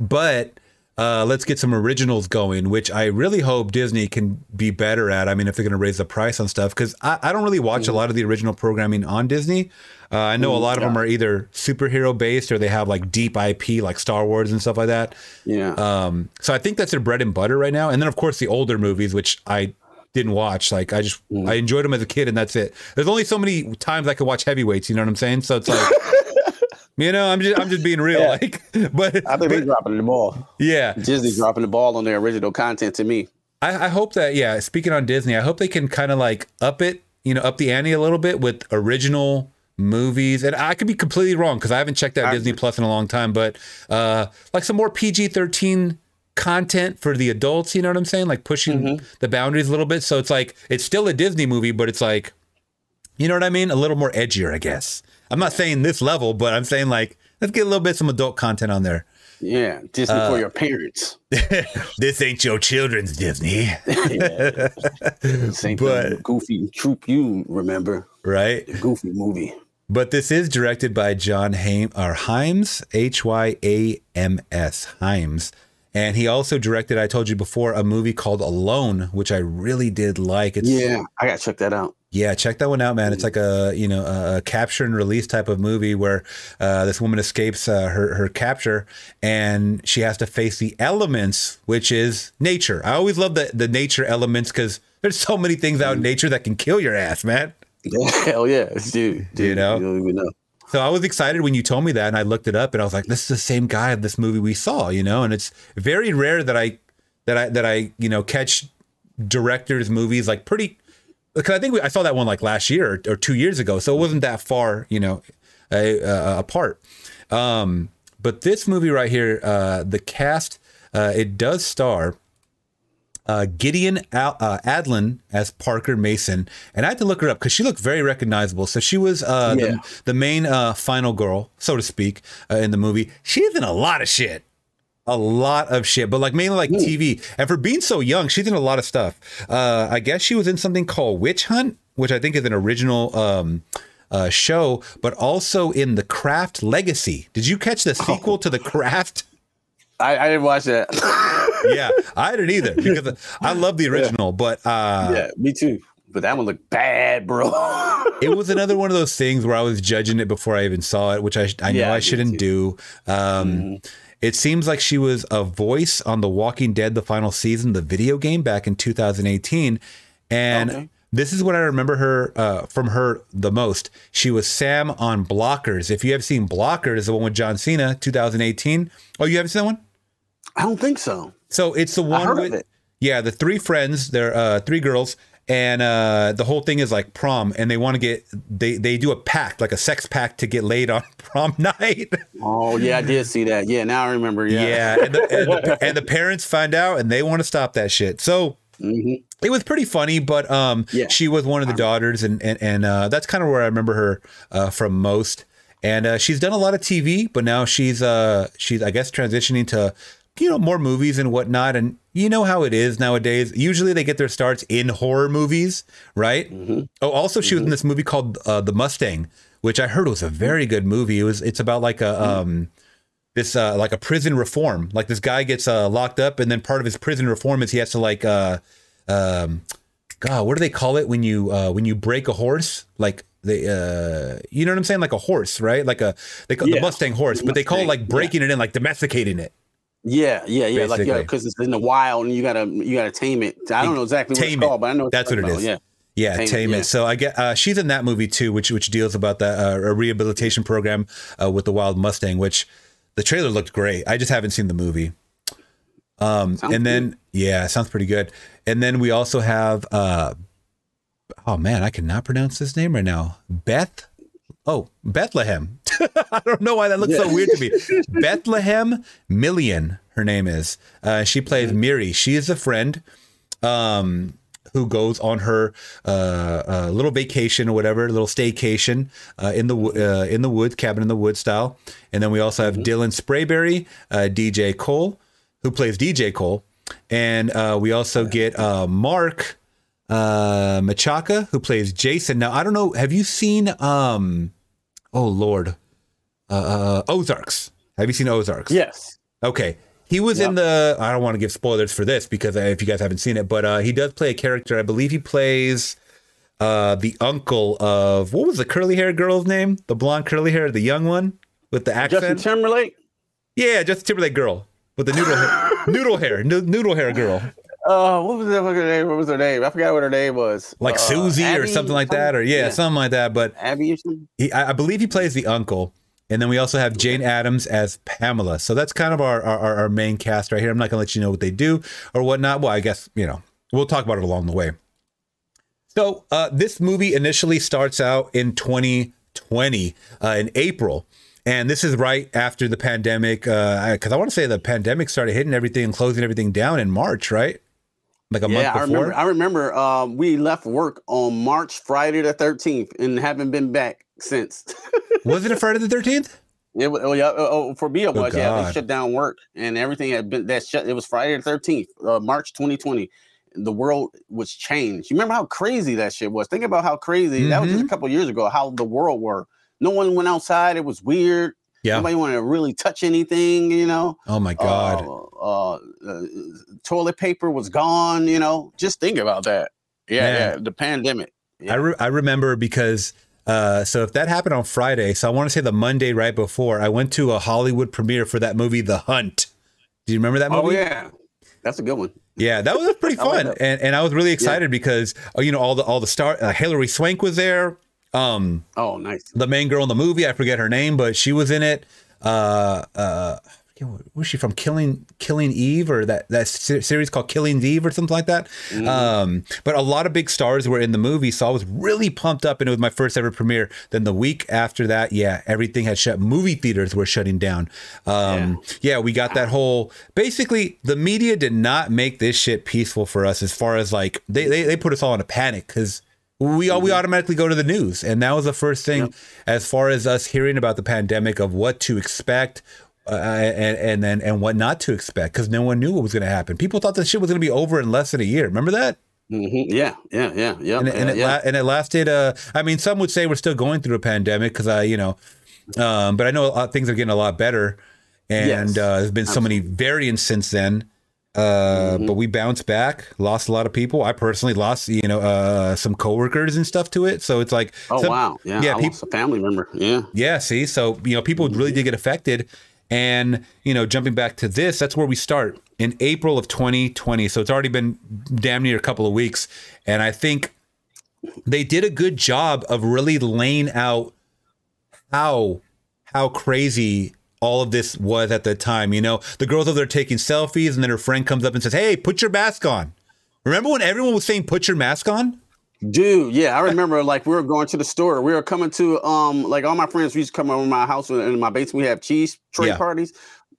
but uh, let's get some originals going, which I really hope Disney can be better at. I mean, if they're going to raise the price on stuff, because I, I don't really watch a lot of the original programming on Disney. Uh, I know a lot of them are either superhero based or they have like deep IP, like Star Wars and stuff like that. Yeah. Um, so I think that's their bread and butter right now. And then of course the older movies, which I didn't watch. Like I just I enjoyed them as a kid, and that's it. There's only so many times I could watch heavyweights. You know what I'm saying? So it's like. [LAUGHS] You know, I'm just I'm just being real, [LAUGHS] like, [LAUGHS] but, I think they're dropping the ball. yeah, Disney dropping the ball on their original content to me. I, I hope that yeah. Speaking on Disney, I hope they can kind of like up it, you know, up the ante a little bit with original movies. And I could be completely wrong because I haven't checked out I- Disney Plus in a long time, but uh, like some more PG-13 content for the adults. You know what I'm saying? Like pushing the boundaries a little bit. So it's like it's still a Disney movie, but it's like, you know what I mean? A little more edgier, I guess. I'm not saying this level, but I'm saying like let's get a little bit some adult content on there. Yeah, Disney Uh, for your parents. [LAUGHS] This ain't your children's Disney, [LAUGHS] Same [LAUGHS] but- thing. Goofy troop. You remember right? the Goofy movie? But this is directed by John Haim or Himes, H Y A M S, Himes. And he also directed, I told you before, a movie called Alone, which I really did like. It's Yeah, I gotta check that out. Yeah, check that one out, man. It's like a you know a, capture and release type of movie where uh, this woman escapes uh, her her capture and she has to face the elements, which is nature. I always love the the nature elements because there's so many things out in nature that can kill your ass, man. [LAUGHS] Hell yeah, dude. dude You know? you don't even know. So I was excited when you told me that, and I looked it up, and I was like, "This is the same guy of this movie we saw," you know. And it's very rare that I that I that I you know catch directors' movies like pretty. Because I think we, I saw that one like last year or, or two years ago, so it wasn't that far, you know, uh, apart. Um, but this movie right here, uh, the cast, uh, it does star uh, Gideon Al- uh, Adlon as Parker Mason, and I had to look her up because she looked very recognizable. So she was uh, Yeah. the, the main uh, final girl, so to speak, uh, in the movie. She's in a lot of shit, a lot of shit, but like mainly like TV. And for being so young, she's in a lot of stuff. Uh, I guess she was in something called Witch Hunt, which I think is an original. Um, uh, show, but also in The Craft Legacy. Did you catch the sequel to The Craft? I, I didn't watch that. [LAUGHS] yeah, I didn't either because I love the original, but uh, yeah, me too. But that one looked bad, bro. [LAUGHS] it was another one of those things where I was judging it before I even saw it, which I I know Yeah, I I shouldn't do. Um, It seems like she was a voice on The Walking Dead, the final season, the video game back in 2018, and. Okay. This is what I remember her uh, from her the most. She was Sam on Blockers. If you have seen Blockers, the one with John Cena, 2018. Oh, you haven't seen that one? I don't think so. So it's the one with it. yeah, the three friends. They're uh, three girls, and uh, the whole thing is like prom, and they want to get they they do a pact, like a sex pact, to get laid on [LAUGHS] prom night. Oh yeah, I did see that. Yeah, now I remember. Yeah. yeah, and the, and, the, [LAUGHS] and the parents find out, and they want to stop that shit. So. Mhm. It was pretty funny, but um, Yeah. she was one of the daughters, and and, and uh, that's kind of where I remember her uh, from most. And uh, she's done a lot of TV, but now she's uh, she's I guess transitioning to you know more movies and whatnot. And you know how it is nowadays. Usually they get their starts in horror movies, right? Oh, also she was in this movie called uh, The Mustang, which I heard was a very good movie. It was it's about like a um, this uh like a prison reform. Like this guy gets uh locked up and then part of his prison reform is he has to like uh um god what do they call it when you uh when you break a horse? Like they uh you know what i'm saying? Like a horse right? Like a they call the mustang horse but they call it like Mustang, breaking it in like domesticating it Yeah, yeah, yeah. Like yeah, because it's in the wild and you gotta you gotta tame it. I don't know exactly what Tame it's it. called, but I know That's what it talking is. about. Yeah, Tame Tame, It, yeah. So I get uh, she's in that movie too, which which deals about that uh, a rehabilitation program uh, with the wild Mustang. Which the trailer looked great. I just haven't seen the movie. Um, Sounds and then yeah, sounds pretty good. And then we also have uh, oh man, I cannot pronounce this name right now. Beth. Oh, Bethlehem. [LAUGHS] I don't know why that looks so weird to me. [LAUGHS] Bethlehem Million, her name is. Uh, she plays Miri. She is a friend um, who goes on her uh, uh, little vacation or whatever, a little staycation uh, in the uh, in the woods, cabin in the woods style. And then we also have Dylan Sprayberry, uh, DJ Cole, who plays DJ Cole, and uh, we also get uh, Marc uh, Menchaca, who plays Jason. Now I don't know. Have you seen? Um, oh Lord, uh, uh, Ozarks. Have you seen Ozarks? Yes. Okay. He was in the. I don't want to give spoilers for this because uh, if you guys haven't seen it, but uh, he does play a character. I believe he plays uh, the uncle of what was the curly hair girl's name? The blonde curly hair, the young one with the accent. Justin. Timberlake. yeah, Justin Timberlake girl with the noodle hair, [LAUGHS] noodle hair, no- noodle hair girl, Uh, what was that fucking name? What was her name? I forgot what her name was. like Uh, Susie or something like that, or yeah, something like that. But Abby he, I I believe he plays the uncle. And then we also have Jane Adams as Pamela. So that's kind of our, our, our main cast right here. I'm not going to let you know what they do or whatnot. Well, I guess, you know, we'll talk about it along the way. So uh, this movie initially starts out in 2020 uh, in April. And this is right after the pandemic. Because I want to say the pandemic started hitting everything and closing everything down in March, right? Like a yeah, I month before. remember. I remember. Um, we left work on March Friday the thirteenth, and haven't been back since. [LAUGHS] was it a Friday the 13th? It was, oh, yeah, oh, oh, for me it was. yeah, they shut down work and everything had been that shut. It was Friday the thirteenth, uh, March twenty twenty. The world was changed. You remember how crazy that shit was? Think about how crazy that was Mm-hmm. just a couple years ago. How the world were. No one went outside. It was weird. Yeah. Nobody wanted to really touch anything. You know. Oh my God. Uh, uh, uh, toilet paper was gone. You know. Just think about that. Yeah, Man. yeah. The pandemic. I, re- I remember because uh, so if that happened on Friday, so I want to say the Monday right before, I went to a Hollywood premiere for that movie, The Hunt. Do you remember that movie? Oh yeah, that's a good one. Yeah, that was pretty [LAUGHS] like fun, and and I was really excited because uh, you know all the all the star uh, Hilary Swank was there. Um, Oh, nice. the main girl in the movie, I forget her name, but she was in it. Uh, uh, I forget what- where's she from? Killing Killing Eve or that that series called Killing Eve or something like that. Um, but a lot of big stars were in the movie, so I was really pumped up, and it was my first ever premiere. Then the week after that, yeah, everything had shut. Movie theaters were shutting down. Um, yeah. we got that whole. Basically, the media did not make this shit peaceful for us. As far as like they they, they put us all in a panic because we all we automatically go to the news. And that was the first thing as far as us hearing about the pandemic of what to expect uh, and and then and what not to expect because no one knew what was going to happen. People thought this shit was going to be over in less than a year. Remember that? Mhm. Yeah, yeah, yeah, yeah. and, it- and it yeah. la- and it lasted uh i mean some would say we're still going through a pandemic because i you know um but i know a lot, things are getting a lot better. And Yes, uh, there's been so many variants since then uh Mm-hmm. but we bounced back lost a lot of people i personally lost you know uh some coworkers and stuff to it so it's like Oh some- wow, yeah, yeah I people a family member. Yeah, yeah, see, so you know, people really did get affected. And you know, jumping back to this, that's where we start in April of 2020. So it's already been damn near a couple of weeks, and I think they did a good job of really laying out how how crazy all of this was at the time. You know, the girls over there taking selfies, and then her friend comes up and says, "Hey, put your mask on." Remember when everyone was saying, "Put your mask on"? dude. Yeah, I remember. Like we were going to the store. We were coming to um, like all my friends. We used to come over to my house and in my basement. We have cheese tray Yeah. parties.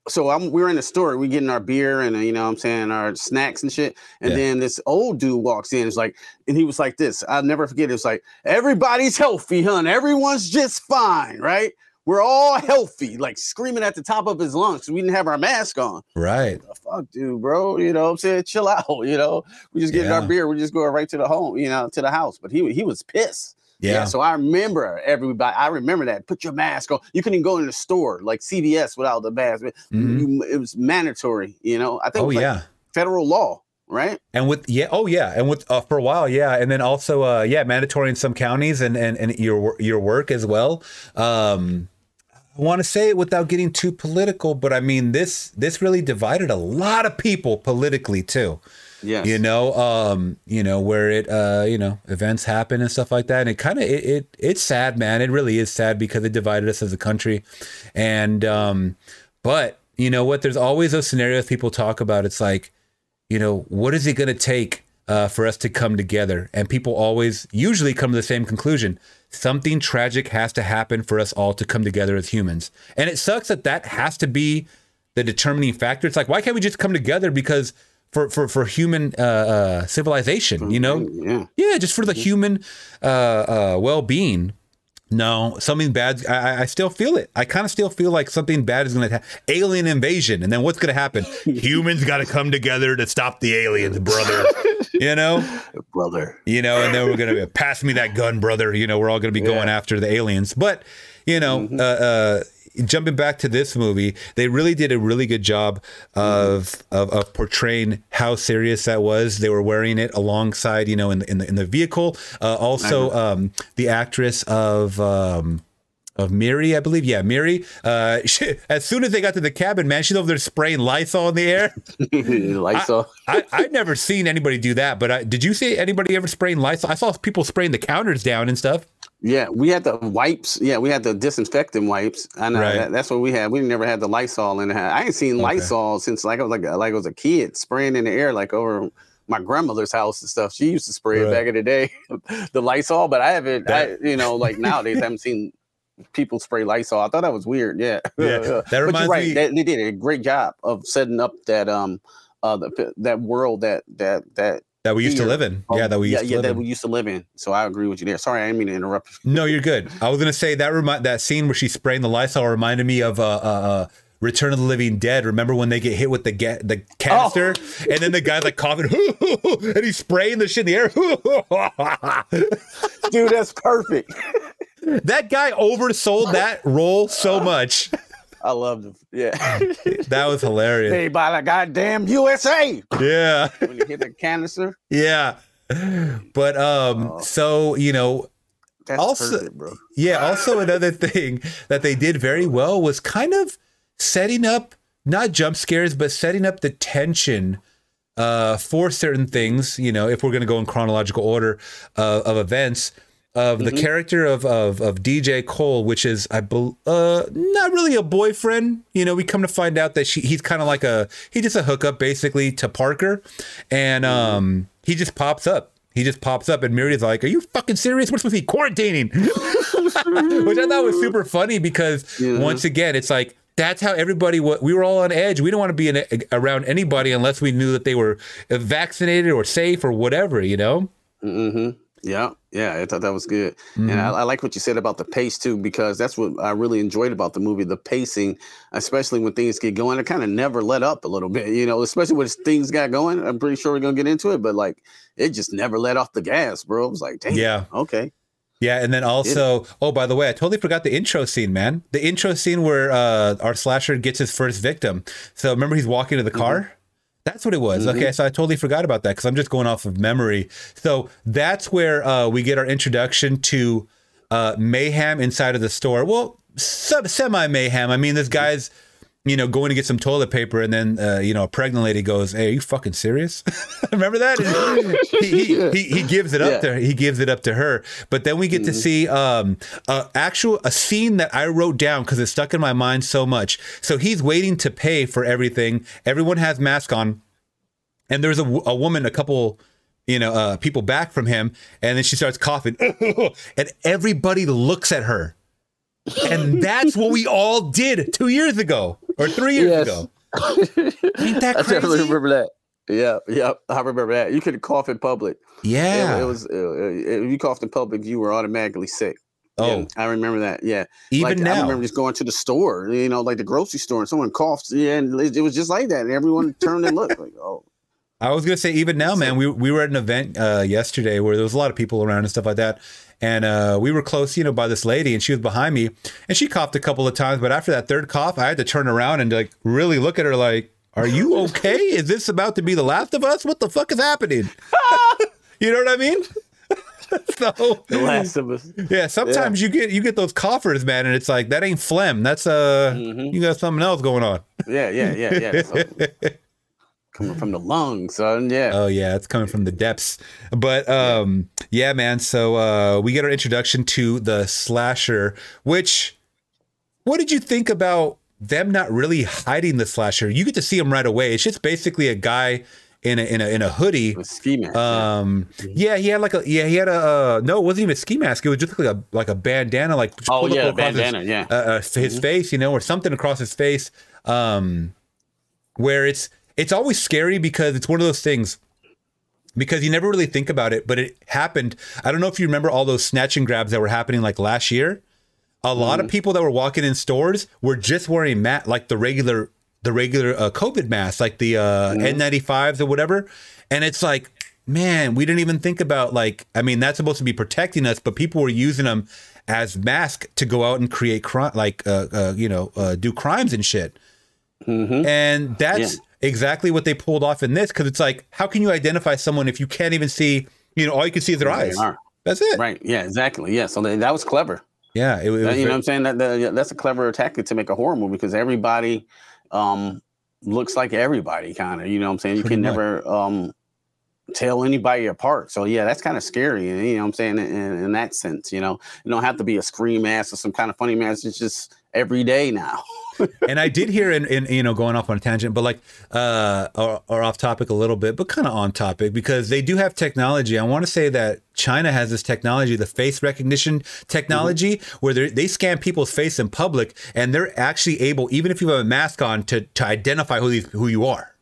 So I'm, we were in the store. We getting our beer and uh, you know what I'm saying our snacks and shit. And Yeah. then this old dude walks in. It's like, and he was like this. I'll never forget. It was like everybody's healthy, hun. Everyone's just fine, right? We're all healthy, like screaming at the top of his lungs. We didn't have our mask on. Right. the fuck, dude, bro. You know what I'm saying? Chill out. [LAUGHS] You know, we just getting our beer. We just going right to the home, you know, to the house. But he he was pissed. Yeah. So I remember everybody. I remember that. Put your mask on. You couldn't even go in the store like CVS without the mask. Mhm. You, it was mandatory. You know, I think. Oh it was like yeah. federal law, right? And with yeah, oh yeah, and with uh, for a while, yeah, and then also uh, yeah, mandatory in some counties and and and your your work as well. Um, I want to say it without getting too political, but I mean this this really divided a lot of people politically too. Yes. You know, um, you know where it, uh, you know, events happen and stuff like that, and it kind of it, it it's sad, man. It really is sad because it divided us as a country, and um, but you know what? There's always those scenarios people talk about. It's like, you know, what is it going to take uh, for us to come together? And people always usually come to the same conclusion: something tragic has to happen for us all to come together as humans. And it sucks that that has to be the determining factor. It's like, why can't we just come together? Because for for for human uh, uh, civilization, you know, Yeah. yeah, just for the human uh, uh, well being. No, something bad. I, I- still feel it. I kind of still feel like something bad is going to happen. Alien invasion, and then what's going to happen? [LAUGHS] Humans got to come together to stop the aliens, brother. you know, [LAUGHS] Brother. you know, and then we're going to pass me that gun, brother. You know, we're all going to be going after the aliens. But you know, uh, uh, jumping back to this movie, they really did a really good job of, of of portraying how serious that was. They were wearing it alongside, you know, in the in the, in the vehicle. Uh, also, um, the actress of. Um, of Miri, I believe. Yeah, Miri. Uh, she, as soon as they got to the cabin, man, she's over there spraying Lysol in the air. [LAUGHS] Lysol. I, I've never seen anybody do that, but I, did you see anybody ever spraying Lysol? I saw people spraying the counters down and stuff. Yeah, we had the wipes. Yeah, we had the disinfectant wipes. I know Right. that, that's what we had. We never had the Lysol in the house. I ain't seen Lysol since like I was like like I was a kid, spraying in the air like over my grandmother's house and stuff. She used to spray it back in the day, [LAUGHS] the Lysol. But I haven't. I, you know, like [LAUGHS] nowadays, I haven't seen people spray Lysol. I thought that was weird. Yeah, Yeah, [LAUGHS] that but reminds you're right. me- They, they did a great job of setting up that um uh the, that world that that that That we used to live in. of- yeah, that we used yeah, to yeah live that in. we used to live in. So I agree with you there. Sorry, I didn't mean to interrupt. No, you're good. I was gonna say that remind that scene where she's spraying the Lysol reminded me of uh, uh, uh Return of the Living Dead. Remember when they get hit with the ga- the canister, Oh. and then the guy's like coughing, [LAUGHS] and he's spraying the shit in the air. [LAUGHS] Dude, that's perfect. that guy oversold that role so much. I loved him. Yeah. [LAUGHS] That was [LAUGHS] hilarious. Hey, by the goddamn USA. Yeah. When you hit the canister, Yeah. But um so, you know, that's Also- perfect, yeah, also another [LAUGHS] thing that they did very well was kind of setting up not jump scares, but setting up the tension uh for certain things, you know, if we're going to go in chronological order uh, of events of the character of, of of DJ Cole, which is I bel uh not really a boyfriend. You know, we come to find out that she he's kind of like a he's just a hookup basically to Parker, and um he just pops up. He just pops up, and Miriam's like, "Are you fucking serious? We're supposed to be quarantining," [LAUGHS] which I thought was super funny because Yeah. once again, it's like that's how everybody. We were all on edge. We don't want to be in, around anybody unless we knew that they were vaccinated or safe or whatever. You know? Mm-hmm. Yeah, yeah, I thought that was good, and Mm-hmm. I, I like what you said about the pace too, because that's what I really enjoyed about the movie, the pacing, especially when things get going. It kind of never let up a little bit, you know, especially when things got going. I'm pretty sure we're gonna get into it, but like it just never let off the gas, bro. It was like, damn, Yeah. okay, Yeah, and then also, oh, by the way, I totally forgot the intro scene, man. The intro scene where uh, our slasher gets his first victim. So remember, he's walking to the car. That's what it was. Okay, so I totally forgot about that because I'm just going off of memory. So that's where uh, we get our introduction to uh, mayhem inside of the store. Well, sub- semi mayhem. I mean, this guy's, you know, going to get some toilet paper, and then uh, you know, a pregnant lady goes, "Hey, are you fucking serious?" [LAUGHS] Remember that? He, he, he he gives it up Yeah. to he gives it up to her. But then we get to see um a actual a scene that I wrote down because it stuck in my mind so much. So he's waiting to pay for everything. Everyone has mask on, and there's a, a woman, a couple. You know, uh, people back from him, and then she starts coughing, [LAUGHS] and everybody looks at her, and that's what we all did two years ago or three years Yes. ago. [LAUGHS] Ain't that crazy? I definitely remember that. Yeah, yeah, I remember that. You could cough in public. Yeah. it, it was. Uh, if you coughed in public, you were automatically sick. oh, Yeah, I remember that. Yeah, even like, I remember just going to the store, you know, like the grocery store, and someone coughed. Yeah, and it it was just like that, and everyone turned and looked like, oh, I was gonna say even now, man. We we were at an event uh, yesterday where there was a lot of people around and stuff like that, and uh, we were close, you know, by this lady, and she was behind me, and she coughed a couple of times, but after that third cough, I had to turn around and like really look at her, like, "Are you [LAUGHS] okay? Is this about to be the last of us? What the fuck is happening?" [LAUGHS] you know what I mean? [LAUGHS] so the last of us. yeah, sometimes you get you get those coughers, man, and it's like that ain't phlegm. That's uh, Mm-hmm. you got something else going on. Yeah, yeah, yeah, yeah. Coming from the lungs, son. Yeah. Oh yeah, it's coming from the depths. But um yeah, man. So uh we get our introduction to the slasher, which what did you think about them not really hiding the slasher? You get to see him right away. It's just basically a guy in a in a in a hoodie. With ski mask. yeah. Um yeah, he had like a yeah, he had a uh, no, it wasn't even a ski mask. It was just like a like a bandana like Oh, yeah, across his- bandana, yeah. uh, uh, his face, you know, or something across his face. Um, where it's it's always scary because it's one of those things because you never really think about it, but it happened. I don't know if you remember all those snatch and grabs that were happening like last year. A lot Mm-hmm. of people that were walking in stores were just wearing mat like the regular the regular uh, COVID mask, like the uh, Mm-hmm. N95s or whatever, and it's like. Man, we didn't even think about like I mean that's supposed to be protecting us, but people were using them as masks to go out and create crime, like uh, uh, you know, uh, do crimes and shit. And that's Yeah. Exactly what they pulled off in this because it's like, how can you identify someone if you can't even see, you know, all you can see is their they eyes? That's it. Right. Yeah. Exactly. Yeah. So that, that was clever. Yeah. It, it was That- you know what I'm saying? That, that that's a clever tactic to make a horror movie because everybody um, looks like everybody, kind of. You know what I'm saying? You can much. never um, tell anybody apart. So yeah, that's kind of scary. You know what I'm saying? In, in that sense, you know, you don't have to be a scream ass or some kind of funny mask. It's just every day now. [LAUGHS] [LAUGHS] and I did hear in, in you know going off on a tangent, but like uh or, or off topic a little bit, but kind of on topic because they do have technology. I want to say that China has this technology, the face recognition technology, where they they scan people's face in public and they're actually able, even if you have a mask on, to to identify who these, who you are.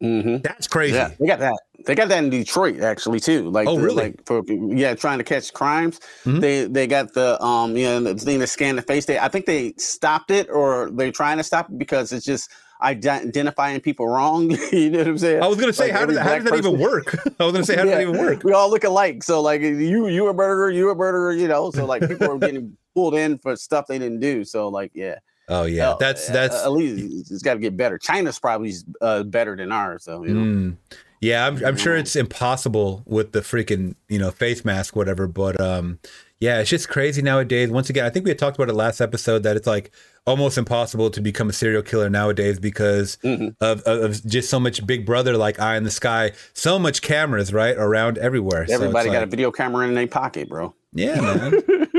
Hmm That's crazy. Yeah, they got that. They got that in Detroit actually too. Like, Oh, really? Like for yeah, trying to catch crimes. Mhm. They they got the um you know the thing to scan the face. They I think they stopped it or they're trying to stop it because it's just identifying people wrong. [LAUGHS] you know what I'm saying? I was gonna say, Like, how does how does that even work? [LAUGHS] I was gonna say, how does that even work? We all look alike. So like you you a murderer, you a murderer. You know. So like people are getting [LAUGHS] pulled in for stuff they didn't do. So like yeah. Oh yeah, that's uh, that's at least it's got to get better. China's probably uh, better than ours. So you know. Mm. Yeah, I'm, I'm sure it's impossible with the freaking you know face mask, whatever. But um, yeah, it's just crazy nowadays. Once again, I think we had talked about it last episode that it's like almost impossible to become a serial killer nowadays because Mhm. of, of, just so much Big Brother like eye in the sky, so much cameras right around everywhere. So Everybody got a video camera in their pocket, bro. yeah, man. [LAUGHS]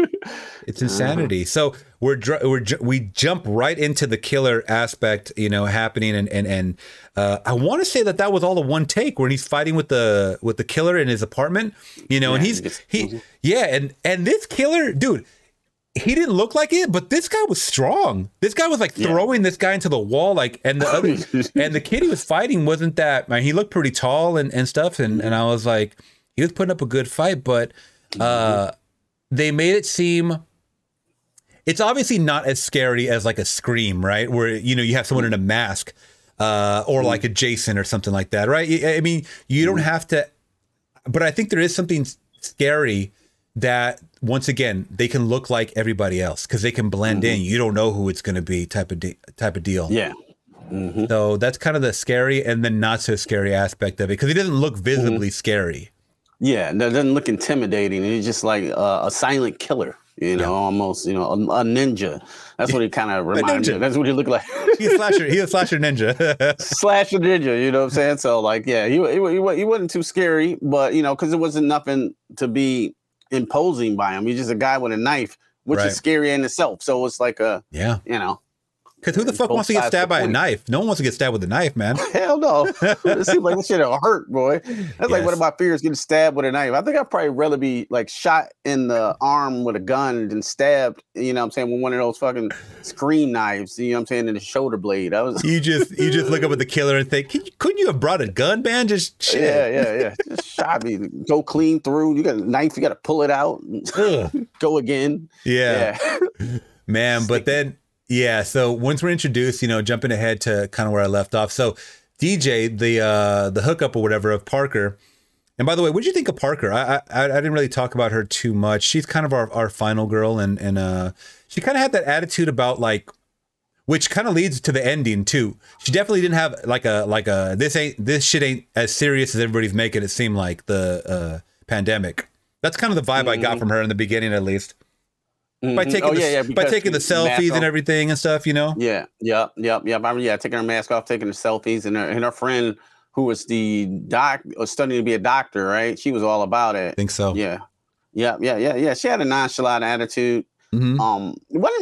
It's insanity. So we're dr- we're we jump right into the killer aspect, you know, happening, and and and uh, I want to say that that was all the one take when he's fighting with the with the killer in his apartment, you know, and he's he yeah, and and this killer, dude. He didn't look like it, but this guy was strong. This guy was like Yeah. throwing this guy into the wall, like, and the other, [LAUGHS] and the kid he was fighting wasn't that. Man, he looked pretty tall and, and stuff, and and I was like, he was putting up a good fight, but uh, they made it seem it's obviously not as scary as like a scream, right? Where you know you have someone in a mask, uh, or like a Jason or something like that, right? I mean, you don't have to, but I think there is something scary that once again they can look like everybody else because they can blend in. You don't know who it's going to be, type of de- type of deal. Yeah. Mhm. So that's kind of the scary and then not so scary aspect of it because he doesn't look visibly Mm-hmm. scary. Yeah. That doesn't look intimidating. He's just like uh, a silent killer, you know, almost, you know, a, a ninja. That's what he kind of [LAUGHS] reminds me of. That's what [LAUGHS] he looked like. He's a slasher. He's a slasher ninja. [LAUGHS] Slash a ninja, you know what I'm saying? So, like, yeah, he, he, he, he wasn't too scary, but, you know, because it wasn't nothing to be imposing by him. He's just a guy with a knife, which Right. is scary in itself. So it's like a, yeah. you know, Because who the fuck wants to get stabbed by a knife? No one wants to get stabbed with a knife, man. [LAUGHS] Hell no. it seems like this shit will hurt, boy. That's like one of my fears getting stabbed with a knife. I think I'd probably rather be like shot in the arm with a gun than stabbed, you know what I'm saying, with one of those fucking screen knives, you know what I'm saying, in the shoulder blade. I was You just you just look up at the killer and think, Can couldn't you have brought a gun, man? Just shit. Yeah, yeah, yeah. Just shot me. Go clean through. You got a knife, you gotta pull it out. [LAUGHS] Go again. yeah. Yeah. man. But [LAUGHS] then, yeah. So once we're introduced, you know, jumping ahead to kind of where I left off. So DJ, the uh the hookup or whatever of Parker. And by the way, what did you think of Parker? I, I I didn't really talk about her too much. She's kind of our, our final girl, and and uh, she kind of had that attitude about like, which kind of leads to the ending too. She definitely didn't have like a like a this ain't this shit ain't as serious as everybody's making it seem like the uh, pandemic. That's kind of the vibe I got from her in the beginning, at least by Mhm. taking Oh, the, yeah, yeah, by taking the selfies and everything and stuff, you know. Yeah, yep, yep, yep. I mean, yeah, taking her mask off, taking the selfies, and her and her friend who was the doc was studying to be a doctor, right? She was all about it. I think so. Yeah, yeah, yeah, yeah, yeah. She had a nonchalant attitude. Mhm. Um, what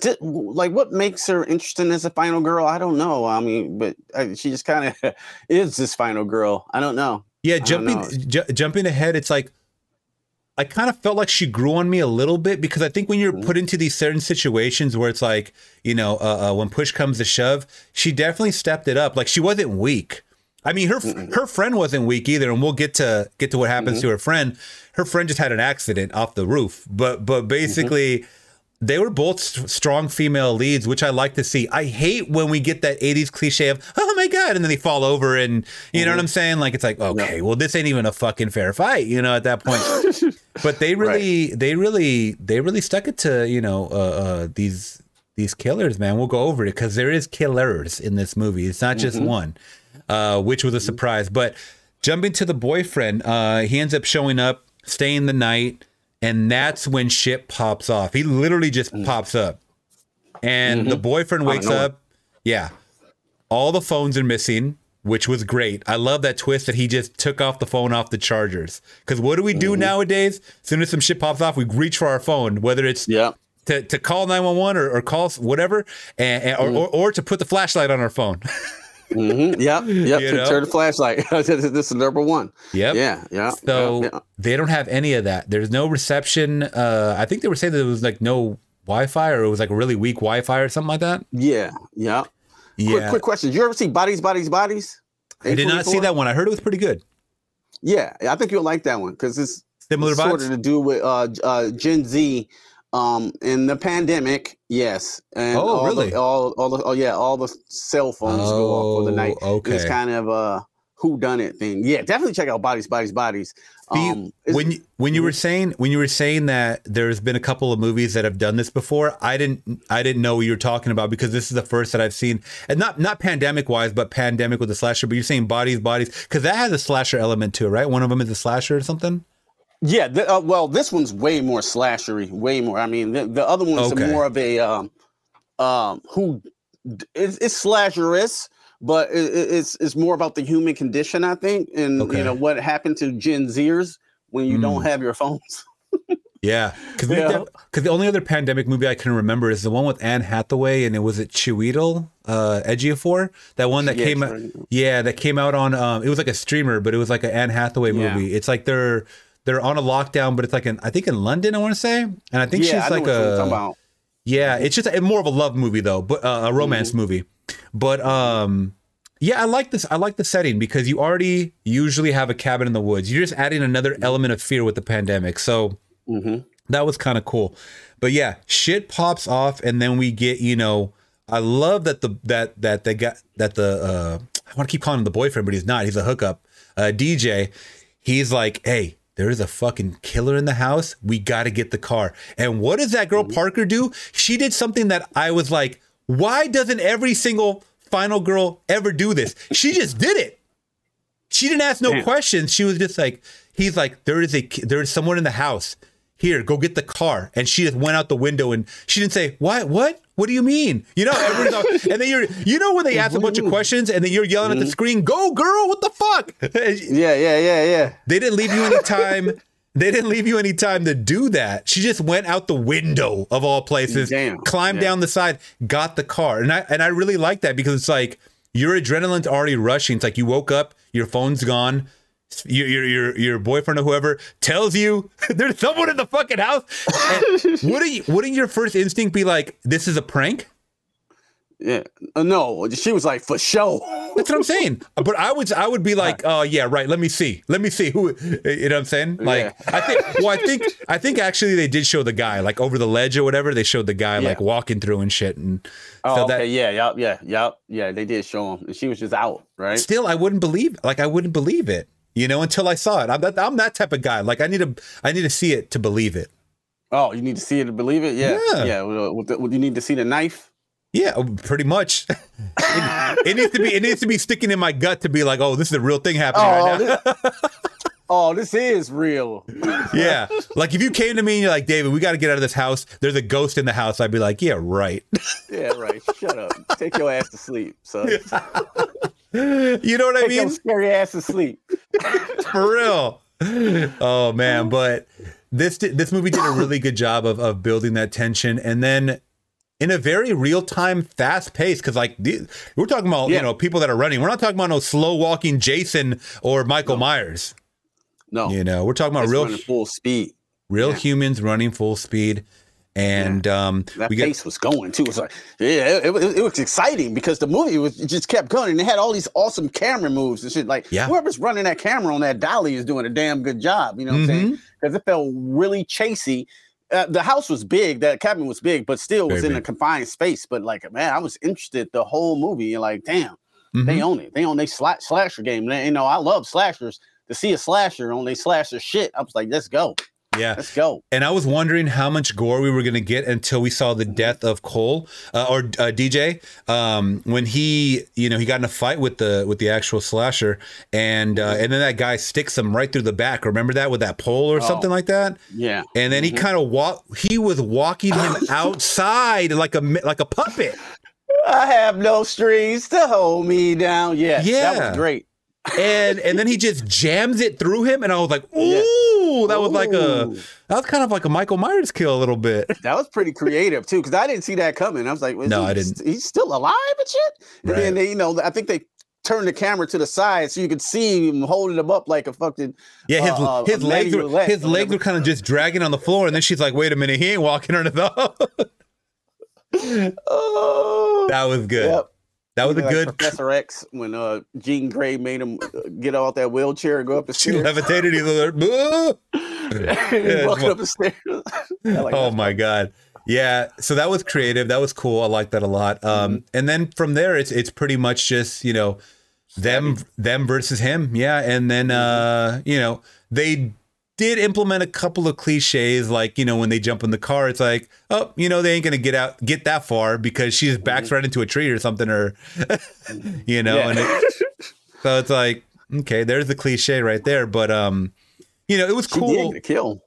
did, like what makes her interesting as a final girl? I don't know. I mean, but uh, she just kind of [LAUGHS] is this final girl. I don't know. Yeah, don't jumping know. ju- jumping ahead, it's like I kind of felt like she grew on me a little bit because I think when you're Mm-hmm. put into these certain situations where it's like, you know, uh, uh, when push comes to shove, she definitely stepped it up. Like she wasn't weak. I mean, her her friend wasn't weak either, and we'll get to get to what happens Mm-hmm. to her friend. Her friend just had an accident off the roof, but but basically. They were both st- strong female leads, which I like to see. I hate when we get that 80s cliche of, oh my God, and then they fall over and, you know what I'm saying? Like, it's like, okay, well, this ain't even a fucking fair fight, you know, at that point. [LAUGHS] but they really, they really, they really stuck it to, you know, uh, uh, these, these killers, man. We'll go over it because there is killers in this movie. It's not just one, uh, which was a surprise. But jumping to the boyfriend, uh, he ends up showing up, staying the night, and that's when shit pops off. He literally just pops up, and the boyfriend wakes up. Yeah, all the phones are missing, which was great. I love that twist that he just took off the phone off the chargers. Because what do we do nowadays? As soon as some shit pops off, we reach for our phone, whether it's Yeah. to, to call 911 or, or call whatever, and, and- or, or, or to put the flashlight on our phone. [LAUGHS] Mm-hmm. Yep. Yep. You know? Turn the flashlight. [LAUGHS] this is number one. Yep. Yeah. Yeah. So yeah, they don't have any of that. There's no reception. Uh, I think they were saying that there was like no Wi-Fi or it was like a really weak Wi-Fi or something like that. yeah. Yeah. Yeah, Quick, quick question. Did you ever see Bodies, Bodies, Bodies? I did not see that one. I heard it was pretty good. Yeah, I think you'll like that one because it's Similar sort vibes. of to do with uh, uh, Gen Z um, in the pandemic. Yes, and Oh, all really? The, all, all the, oh yeah, all the cell phones go off for the night. Oh, okay. It's kind of a who done it thing. Yeah, definitely check out Bodies, Bodies, Bodies. Um, it's- when you, when you were saying when you were saying that there's been a couple of movies that have done this before, I didn't I didn't know what you were talking about because this is the first that I've seen, and not not pandemic wise, but pandemic with the slasher. But you're saying bodies, bodies, because that has a slasher element to it, right? One of them is a slasher or something. Yeah, th- uh, well, this one's way more slashery, way more. I mean, the, the other one's Okay. more of a um, um, who it's, it's slasherous, but it, it- it's it's more about the human condition, I think, and Okay. you know what happened to Gen Zers when you don't have your phones. [LAUGHS] Yeah, because Yeah. the only other pandemic movie I can remember is the one with Anne Hathaway, and it was it Chiwetel, uh, Ejiofor, that one that Yeah, came out. Chiwetel. Yeah, that came out on. Um, it was like a streamer, but it was like an Anne Hathaway Yeah. movie. It's like they're they're on a lockdown, but it's like in I think in London, I want to say, and I think yeah, she's know like what you're talking a yeah, it's just a, more of a love movie though, but uh, a romance Mm-hmm. movie. But um, yeah, I like this. I like the setting because you already usually have a cabin in the woods. You're just adding another element of fear with the pandemic. So Mhm. that was kind of cool. But yeah, shit pops off, and then we get you know. I love that the that that they got that the uh, I want to keep calling him the boyfriend, but he's not. He's a hookup. Uh, DJ. He's like, hey. There's a fucking killer in the house. We got to get the car. And what does that girl mm-hmm. Parker do? She did something that I was like, why doesn't every single final girl ever do this? She just did it. She didn't ask no Damn. questions. She was just like, he's like, there is a there is someone in the house. Here, go get the car. And she just went out the window and she didn't say, What? What? What do you mean? You know, everyone's all, [LAUGHS] and then you're you know when they ask a bunch of questions and then you're yelling at the mm-hmm. screen, go girl, what the fuck? [LAUGHS] Yeah, yeah, yeah, yeah. They didn't leave you any time. They didn't leave you any time to do that. She just went out the window of all places, Damn. climbed Yeah. down the side, got the car. And I and I really like that because it's like your adrenaline's already rushing. It's like you woke up, your phone's gone. Your, your your your boyfriend or whoever tells you [LAUGHS] there's someone in the fucking house. Wouldn't you, wouldn't your first instinct be like this is a prank? Yeah. Uh, no, she was like, for sure. That's what I'm saying. [LAUGHS] But I would I would be like, oh yeah, right. Let me see. Let me see who. You know what I'm saying? Like I think. Well, I think I think actually they did show the guy like over the ledge or whatever. They showed the guy like walking through and shit. And Oh, so okay. that yeah, yeah, yeah, yeah, yeah. They did show him. And she was just out, right? still I wouldn't believe. Like I wouldn't believe it. You know, until I saw it. I'm that I'm that type of guy. Like I need to I need to see it to believe it. Oh, you need to see it to believe it. Yeah, Yeah. yeah. Well, you need to see the knife. Yeah, oh, pretty much. [LAUGHS] it, it needs to be it needs to be sticking in my gut to be like, oh, this is a real thing happening Oh, right now. this, [LAUGHS] oh, this is real. [LAUGHS] Yeah. Like if you came to me and you're like, David, we got to get out of this house. There's a ghost in the house. I'd be like, yeah, right. Yeah, right. Shut up. Take your ass to sleep, son. [LAUGHS] You know what I Take your mean? scary ass to sleep. [LAUGHS] For real. Oh man, but this this movie did a really good job of of building that tension, and then in a very real time, fast pace. Because like we're talking about you know people that are running. We're not talking about no slow walking Jason or Michael Myers. No, You know, we're talking about it's real full speed. real yeah. humans running full speed, and um, That we pace was going too. It was like, yeah, it, it, it was exciting because the movie was it just kept going and they had all these awesome camera moves and shit. Like, Yeah. whoever's running that camera on that dolly is doing a damn good job. You know what I'm saying? Mm-hmm. Because it felt really chasey. Uh, the house was big, that cabin was big, but still was Very in a confined space. But like, man, I was interested the whole movie and like, damn, Mhm. they own it. They own they sla- slasher game. They, you know, I love slashers. To see a slasher on they slasher shit, I was like, let's go, yeah. let's go. And I was wondering how much gore we were going to get until we saw the death of Cole uh, or uh, DJ um, when he, you know, he got in a fight with the with the actual slasher, and uh, and then that guy sticks him right through the back. Remember that with that pole or something like that. Yeah. And then he kind of walk. He was walking him [LAUGHS] outside like a like a puppet. I have no strings to hold me down. Yeah, Yeah. that was great. and and then he just jams it through him, and I was like, Yeah. Ooh, that was like a that was kind of like a Michael Myers kill a little bit. [LAUGHS] That was pretty creative too, because I didn't see that coming. I was like, No, he, I didn't. He's still alive and shit. And Right. then they, you know, I think they turned the camera to the side so you could see him holding him up like a fucking. Yeah, his uh, his legs were marionette his legs were kind of just dragging on the floor, and then she's like, "Wait a minute, he ain't walking on though." [LAUGHS] [LAUGHS] Oh, that was good. Yep. That was a Like good. Professor X when uh Jean Grey made him uh, get out that wheelchair and go up the stairs. She levitated. He's like! [LAUGHS] He walking up the stairs. [LAUGHS] Like oh my god. Yeah, so that was creative. That was cool. I like that a lot. Um, Mm-hmm. and then from there, it's it's pretty much just you know them them versus him. Yeah, and then Mm-hmm. uh, you know they did implement a couple of cliches, like you know when they jump in the car, it's like oh you know they ain't gonna get out get that far because she just backs right into a tree or something, or [LAUGHS] you know, Mm-hmm. Yeah. and it, [LAUGHS] so it's like okay, there's the cliche right there. But um, you know, it was She cool. kill.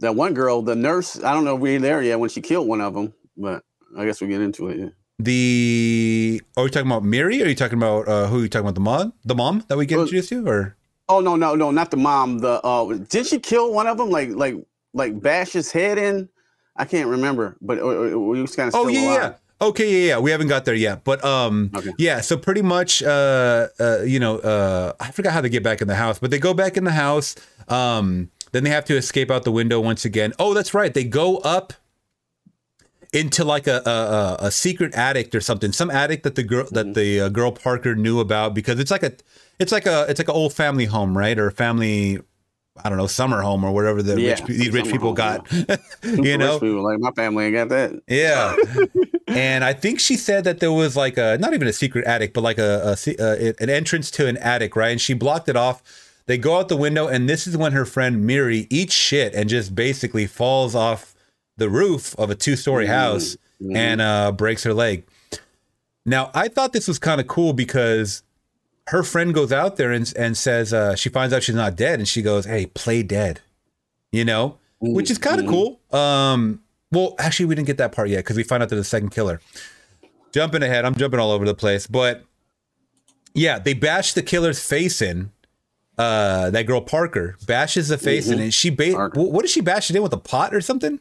That one girl, the nurse. I don't know if we're there yet when she killed one of them, but I guess we get into it. Yeah. The are you talking about Miri? Or are you talking about uh, who? Are you talking about the mom? The mom that we get Well- introduced to, or Oh no, no, no, not the mom. The uh, did she kill one of them? Like, like, like bash his head in? I can't remember, but uh, uh, was kind of. oh yeah, yeah. Okay, yeah, yeah. We haven't got there yet, but um, Okay. yeah. So pretty much, uh, uh, you know, uh, I forgot how they get back in the house, but they go back in the house. Um, then they have to escape out the window once again. Oh, that's right. They go up into like a a, a- secret attic or something. Some attic that the girl Mm-hmm. that the uh, girl Parker knew about because it's like a it's like a it's like an old family home, right? Or a family. I don't know, summer home or whatever the Yeah, rich, these rich people home, got. Super [LAUGHS] you know, rich people, like my family ain't got that. yeah. [LAUGHS] and I think she said that there was like a not even a secret attic, but like a, a uh, an entrance to an attic, right? And she blocked it off. They go out the window, and this is when her friend Miri eats shit and just basically falls off the roof of a two story house and uh, breaks her leg. Now, I thought this was kind of cool because her friend goes out there and, and says, uh, she finds out she's not dead, and she goes, Hey, play dead, you know, which is kind of cool. Um, well, actually, we didn't get that part yet because we find out there's a second killer. Jumping ahead, I'm jumping all over the place, but yeah, they bash the killer's face in. Uh, that girl Parker bashes the face in, and she ba- what did she bash it in with a pot or something?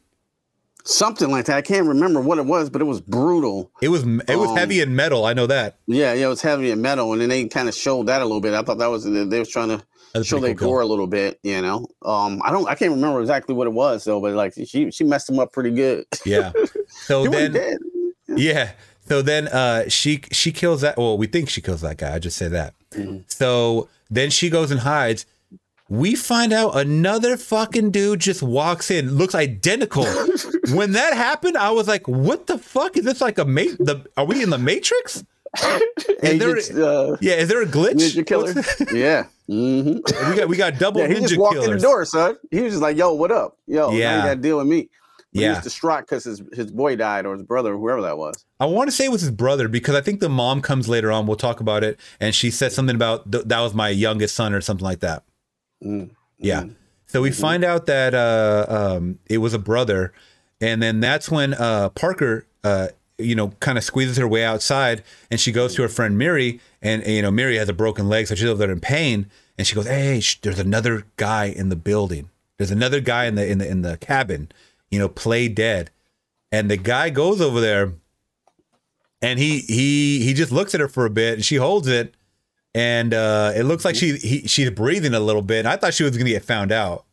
Something like that. I can't remember what it was, but it was brutal. It was it was Um, heavy in metal. I know that. Yeah, yeah, it was heavy in metal, and then they kind of showed that a little bit. I thought that was they was trying to That's show their cool gore a little bit, you know. Um, I don't, I can't remember exactly what it was though, but like she she messed him up pretty good. Yeah. So [LAUGHS] then. Yeah. So then uh she she kills that well, we think she kills that guy. I just say that. Mm-hmm. So then she goes and hides. We find out another fucking dude just walks in, looks identical. [LAUGHS] when that happened, I was like, "What the fuck is this? Like a ma- the Are we in the Matrix? [LAUGHS] Is there, uh, yeah, is there a glitch? ninja killer. [LAUGHS] Yeah. hmm we got we got double Yeah, he ninja just walked in the door, son. He was just like, "Yo, what up? Yo, now Yeah. you got to deal with me." But he Yeah. was distraught because his his boy died or his brother or whoever that was. I want to say it was his brother because I think the mom comes later on. We'll talk about it, and she said something about th- that was my youngest son or something like that. Mm. Yeah. So we find out that uh, um, it was a brother, and then that's when uh, Parker uh, you know, kind of squeezes her way outside, and she goes to her friend Miri, and, and, you know, Miri has a broken leg, so she's over there in pain, and she goes, "Hey, sh- there's another guy in the building. There's another guy in the in the in the cabin. You know, play dead." And the guy goes over there, and he he he just looks at her for a bit, and she holds it, and uh, it looks like she he, she's breathing a little bit. And I thought she was gonna get found out,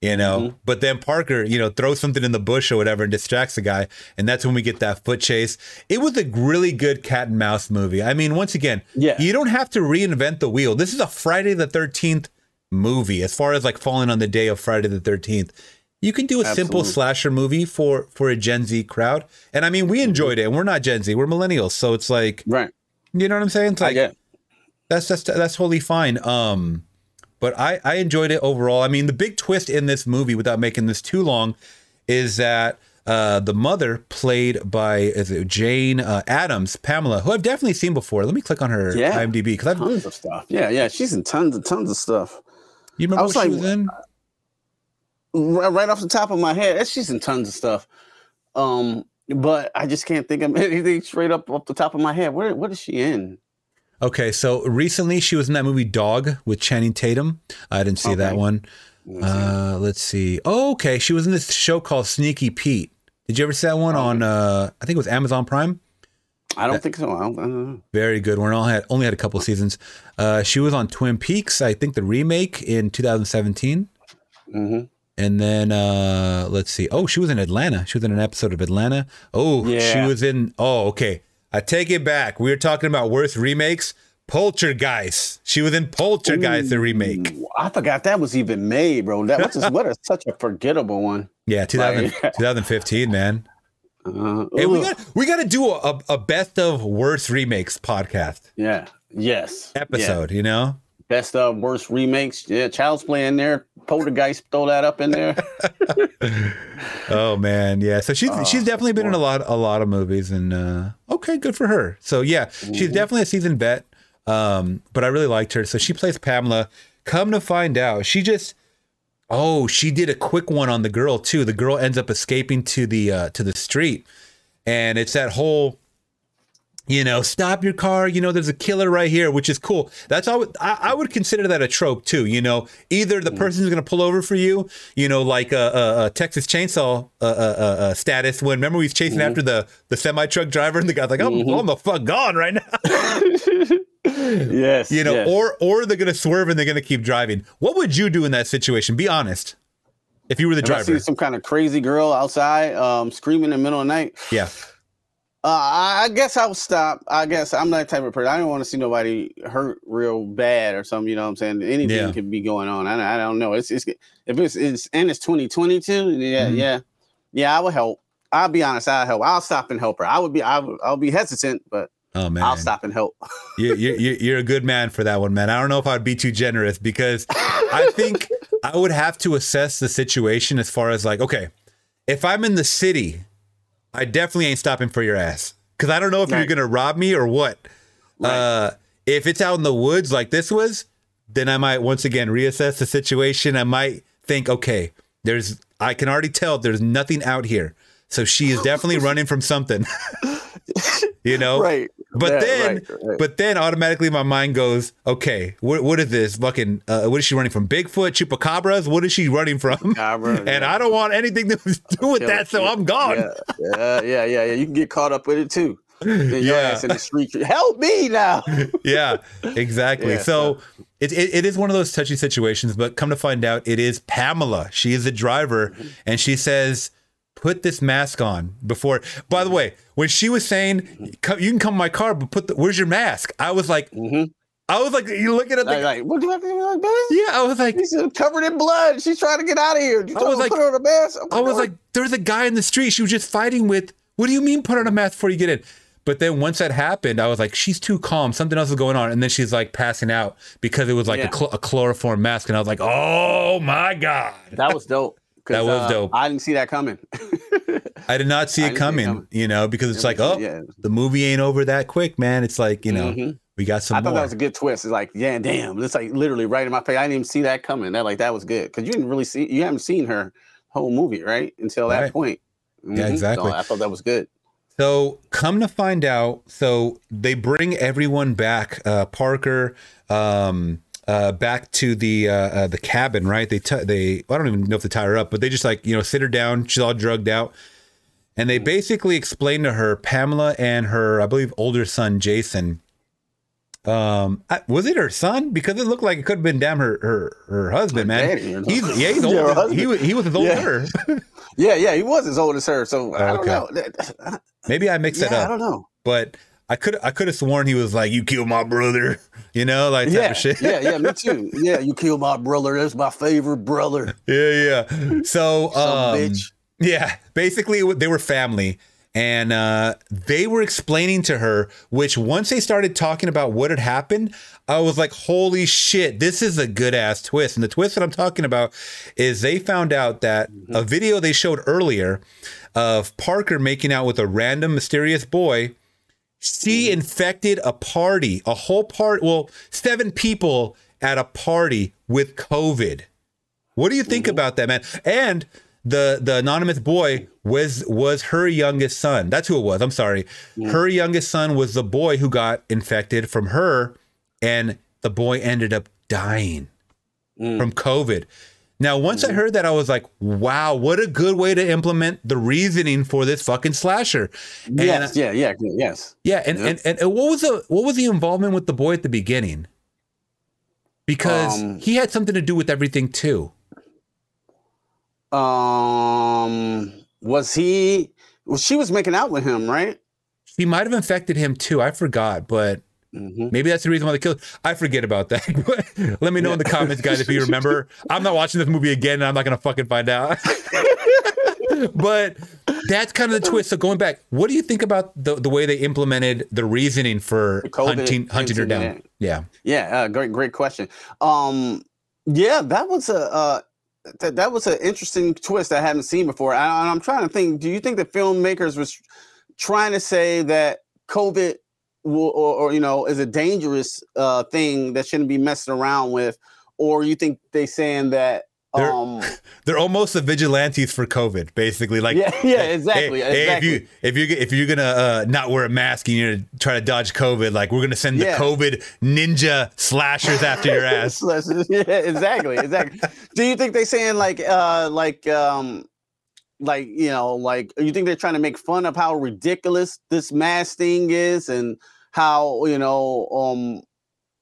you know. But then Parker, you know, throws something in the bush or whatever and distracts the guy, and that's when we get that foot chase. It was a really good cat and mouse movie. I mean, once again, Yeah. you don't have to reinvent the wheel. This is a Friday the Thirteenth movie. As far as like falling on the day of Friday the Thirteenth. You can do a simple slasher movie for for a Gen Z crowd, and I mean we enjoyed it. And we're not Gen Z, we're millennials, so it's like Right. you know what I'm saying. It's I like get. That's that's that's totally fine. Um, but I I enjoyed it overall. I mean, the big twist in this movie, without making this too long, is that uh, the mother played by is it Jane uh, Adams, Pamela, who I've definitely seen before. Let me click on her Yeah. IMDb because I've Tons of stuff. Yeah, yeah. She's in tons and tons of stuff. you remember I what was she like, was in? right, right off the top of my head, she's in tons of stuff. Um, but I just can't think of [LAUGHS] anything straight up off the top of my head. Where what is she in? Okay, so recently she was in that movie Dog with Channing Tatum. I didn't see that one. Uh, let's see. Oh, okay, she was in this show called Sneaky Pete. Did you ever see that one on? Uh, I think it was Amazon Prime. I don't think so. I don't, I don't know. Very good. We're all had only had a couple seasons. Uh, she was on Twin Peaks, I think the remake in 2017. Mm-hmm. And then uh, let's see. Oh, she was in Atlanta. She was in an episode of Atlanta. Oh, she was in. Oh, okay. I take it back. We were talking about worst remakes. Poltergeist. She was in Poltergeist, the remake. I forgot that was even made, bro. That was just what a [LAUGHS] such a forgettable one. Yeah, 2000, Like- [LAUGHS] 2015, man. Uh, Hey, we got we got to do a, a, best of worst remakes podcast yeah, yes, Yeah. episode. You know. Best of worst remakes. Yeah, Child's Play in there. Poltergeist, throw that up in there. [LAUGHS] Oh man, yeah. So she's Oh, she's definitely been in a lot a lot of movies, and uh, okay, good for her. So yeah, she's definitely a seasoned vet. Um, but I really liked her. So she plays Pamela. Come to find out, she just oh she did a quick one on the girl too. The girl ends up escaping to the uh, to the street, and it's that whole you know, stop your car. You know, there's a killer right here, which is cool. That's all. I, I would consider that a trope too. You know, either the person's going to pull over for you, you know, like a, a, a Texas Chainsaw uh, uh, uh, status. When remember we was chasing after the the semi truck driver, and the guy's like, "I'm, I'm the fuck gone right now." [LAUGHS] yes, you know, yes. or or they're going to swerve and they're going to keep driving. What would you do in that situation? Be honest. If you were the If I see some kind of crazy girl outside um, screaming in the middle of the night, yeah, uh, I guess I'll stop. I guess I'm that type of person. I don't want to see nobody hurt real bad or something. You know what I'm saying? Anything Yeah. could be going on. I, I don't know. It's, it's if it's, it's and it's 2022. Yeah, Mhm. yeah, yeah. I would help. I'll be honest. I'll help. I'll stop and help her. I would be. I would, I'll be hesitant, but oh man, I'll stop and help. [LAUGHS] you, you, you- you're a good man for that one, man. I don't know if I'd be too generous because I think [LAUGHS] I would have to assess the situation as far as like, okay, if I'm in the city, I definitely ain't stopping for your ass because I don't know if you're gonna rob me or what. Uh, if it's out in the woods like this was, then I might once again reassess the situation. I might think, okay, there's I can already tell there's nothing out here. So she is definitely [LAUGHS] running from something. [LAUGHS] you know? right. But Yeah, then, right, right. but then automatically my mind goes, okay, what what is this fucking? Uh, what is she running from? Bigfoot, chupacabras? What is she running from? [LAUGHS] Chupacabra, and yeah. I don't want anything to do with that, so I'm gone. Yeah, yeah, yeah, yeah. You can get caught up with it too. Then your Yeah. ass in the street. Help me now. [LAUGHS] yeah, exactly. Yeah, so it, it, it is one of those touchy situations, but come to find out, it is Pamela. She is the driver, Mm-hmm. and she says, "Put this mask on." Before, by the way, when she was saying, "You can come in my car, but put the where's your mask?" I was like, Mhm. I was like, you looking at the, Like, like, what do you have to do like this? yeah, I was like, She's covered in blood. She's trying to get out of here. You I was like- put on a mask. Oh I was like, there's a guy in the street she was just fighting with. What do you mean put on a mask before you get in? But then once that happened, I was like, she's too calm. Something else is going on. And then she's like passing out because it was like a, Yeah. chl- a chloroform mask. And I was like, oh my God. that was dope. That was uh, dope. I didn't see that coming. [LAUGHS] I did not see it didn't see it coming, coming. you know, because it's It like, was- oh, yeah. the movie ain't over that quick, man. It's like, you know, Mhm. we got some I thought more. that was a good twist. It's like, yeah, damn. It's like literally right in my face. I didn't even see that coming. That like that was good because you didn't really see. You haven't seen her whole movie, right? Until that Right. point. Yeah, Mhm. exactly. So I thought that was good. So come to find out, so they bring everyone back. Uh, Parker, um, uh, back to the uh, uh, the cabin, right? They t- they I don't even know if they tie her up, but they just like you know sit her down. She's all drugged out, and they basically explain to her Pamela and her I believe older son Jason. Um, I- was it her son? Because it looked like it could have been damn her her, her husband, man. daddy. He's yeah, he's [LAUGHS] Yeah, older. he was he was as old as Yeah. her. [LAUGHS] [LAUGHS] Yeah, yeah, he was as old as her. So I don't Okay. know. [SIGHS] Maybe I mixed it up. I don't know. but I could I could have sworn he was like, "You killed my brother," [LAUGHS] you know, like type Yeah, of shit. yeah, yeah, me too. [LAUGHS] Yeah, you killed my brother. That's my favorite brother. yeah, yeah. So, um, bitch. yeah, basically they were family, and uh, they were explaining to her. Which once they started talking about what had happened, I was like, "Holy shit, this is a good ass twist." And the twist that I'm talking about is they found out that Mm-hmm. a video they showed earlier of Parker making out with a random mysterious boy. She Mm-hmm. infected a party, a whole part. Well, seven people at a party with COVID. What do you think about that, man? And the the anonymous boy was was her youngest son. That's who it was. I'm sorry. Her youngest son was the boy who got infected from her, and the boy ended up dying from COVID. Now, once I heard that, I was like, "Wow, what a good way to implement the reasoning for this fucking slasher." And Yes, yeah, yeah, yes. yeah, and, and, and and what was the what was the involvement with the boy at the beginning? Because Um, he had something to do with everything too. Um, was he? Well, she was making out with him, right? He might have infected him too. I forgot, but Mm-hmm. maybe that's the reason why they killed. I forget about that. [LAUGHS] Let me know in the comments, guys, if you [LAUGHS] remember. I'm not watching this movie again, and I'm not gonna fucking find out. [LAUGHS] but that's kind of the twist. So going back, what do you think about the the way they implemented the reasoning for The hunting hunting her down? Yeah. Yeah, uh, great, great question. Um, yeah, that was a uh, that that was an interesting twist I haven't seen before. I, and I'm trying to think. Do you think the filmmakers was trying to say that COVID will, or, or you know, is a dangerous uh, thing that shouldn't be messing around with, or you think they saying that? They're- Um, [LAUGHS] They're almost the vigilantes for COVID, basically. Like, Yeah, [LAUGHS] yeah, hey, exactly, hey, if you if you if you're gonna uh, not wear a mask and you're gonna try to dodge COVID, like we're gonna send the COVID ninja slashers after your [LAUGHS] ass. yeah, exactly, exactly. Do you think they saying like uh like um like you know like you think they're trying to make fun of how ridiculous this mask thing is and how you know um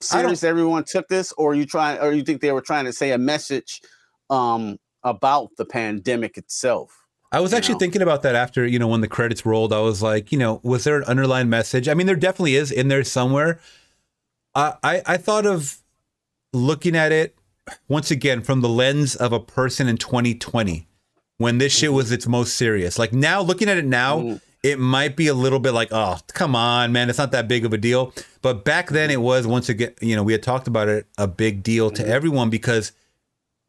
serious everyone took this or you trying or you think they were trying to say a message um about the pandemic itself? I was actually know? thinking about that after you know when the credits rolled. I was like, you know, was there an underlying message? I mean, there definitely is in there somewhere. I I, I thought of looking at it once again from the lens of a person in 2020 when this shit was its most serious. Like now, looking at it now, mm. it might be a little bit like, oh, come on, man, it's not that big of a deal. But back then, it was once again, you know, we had talked about it, a big deal to mm-hmm. everyone because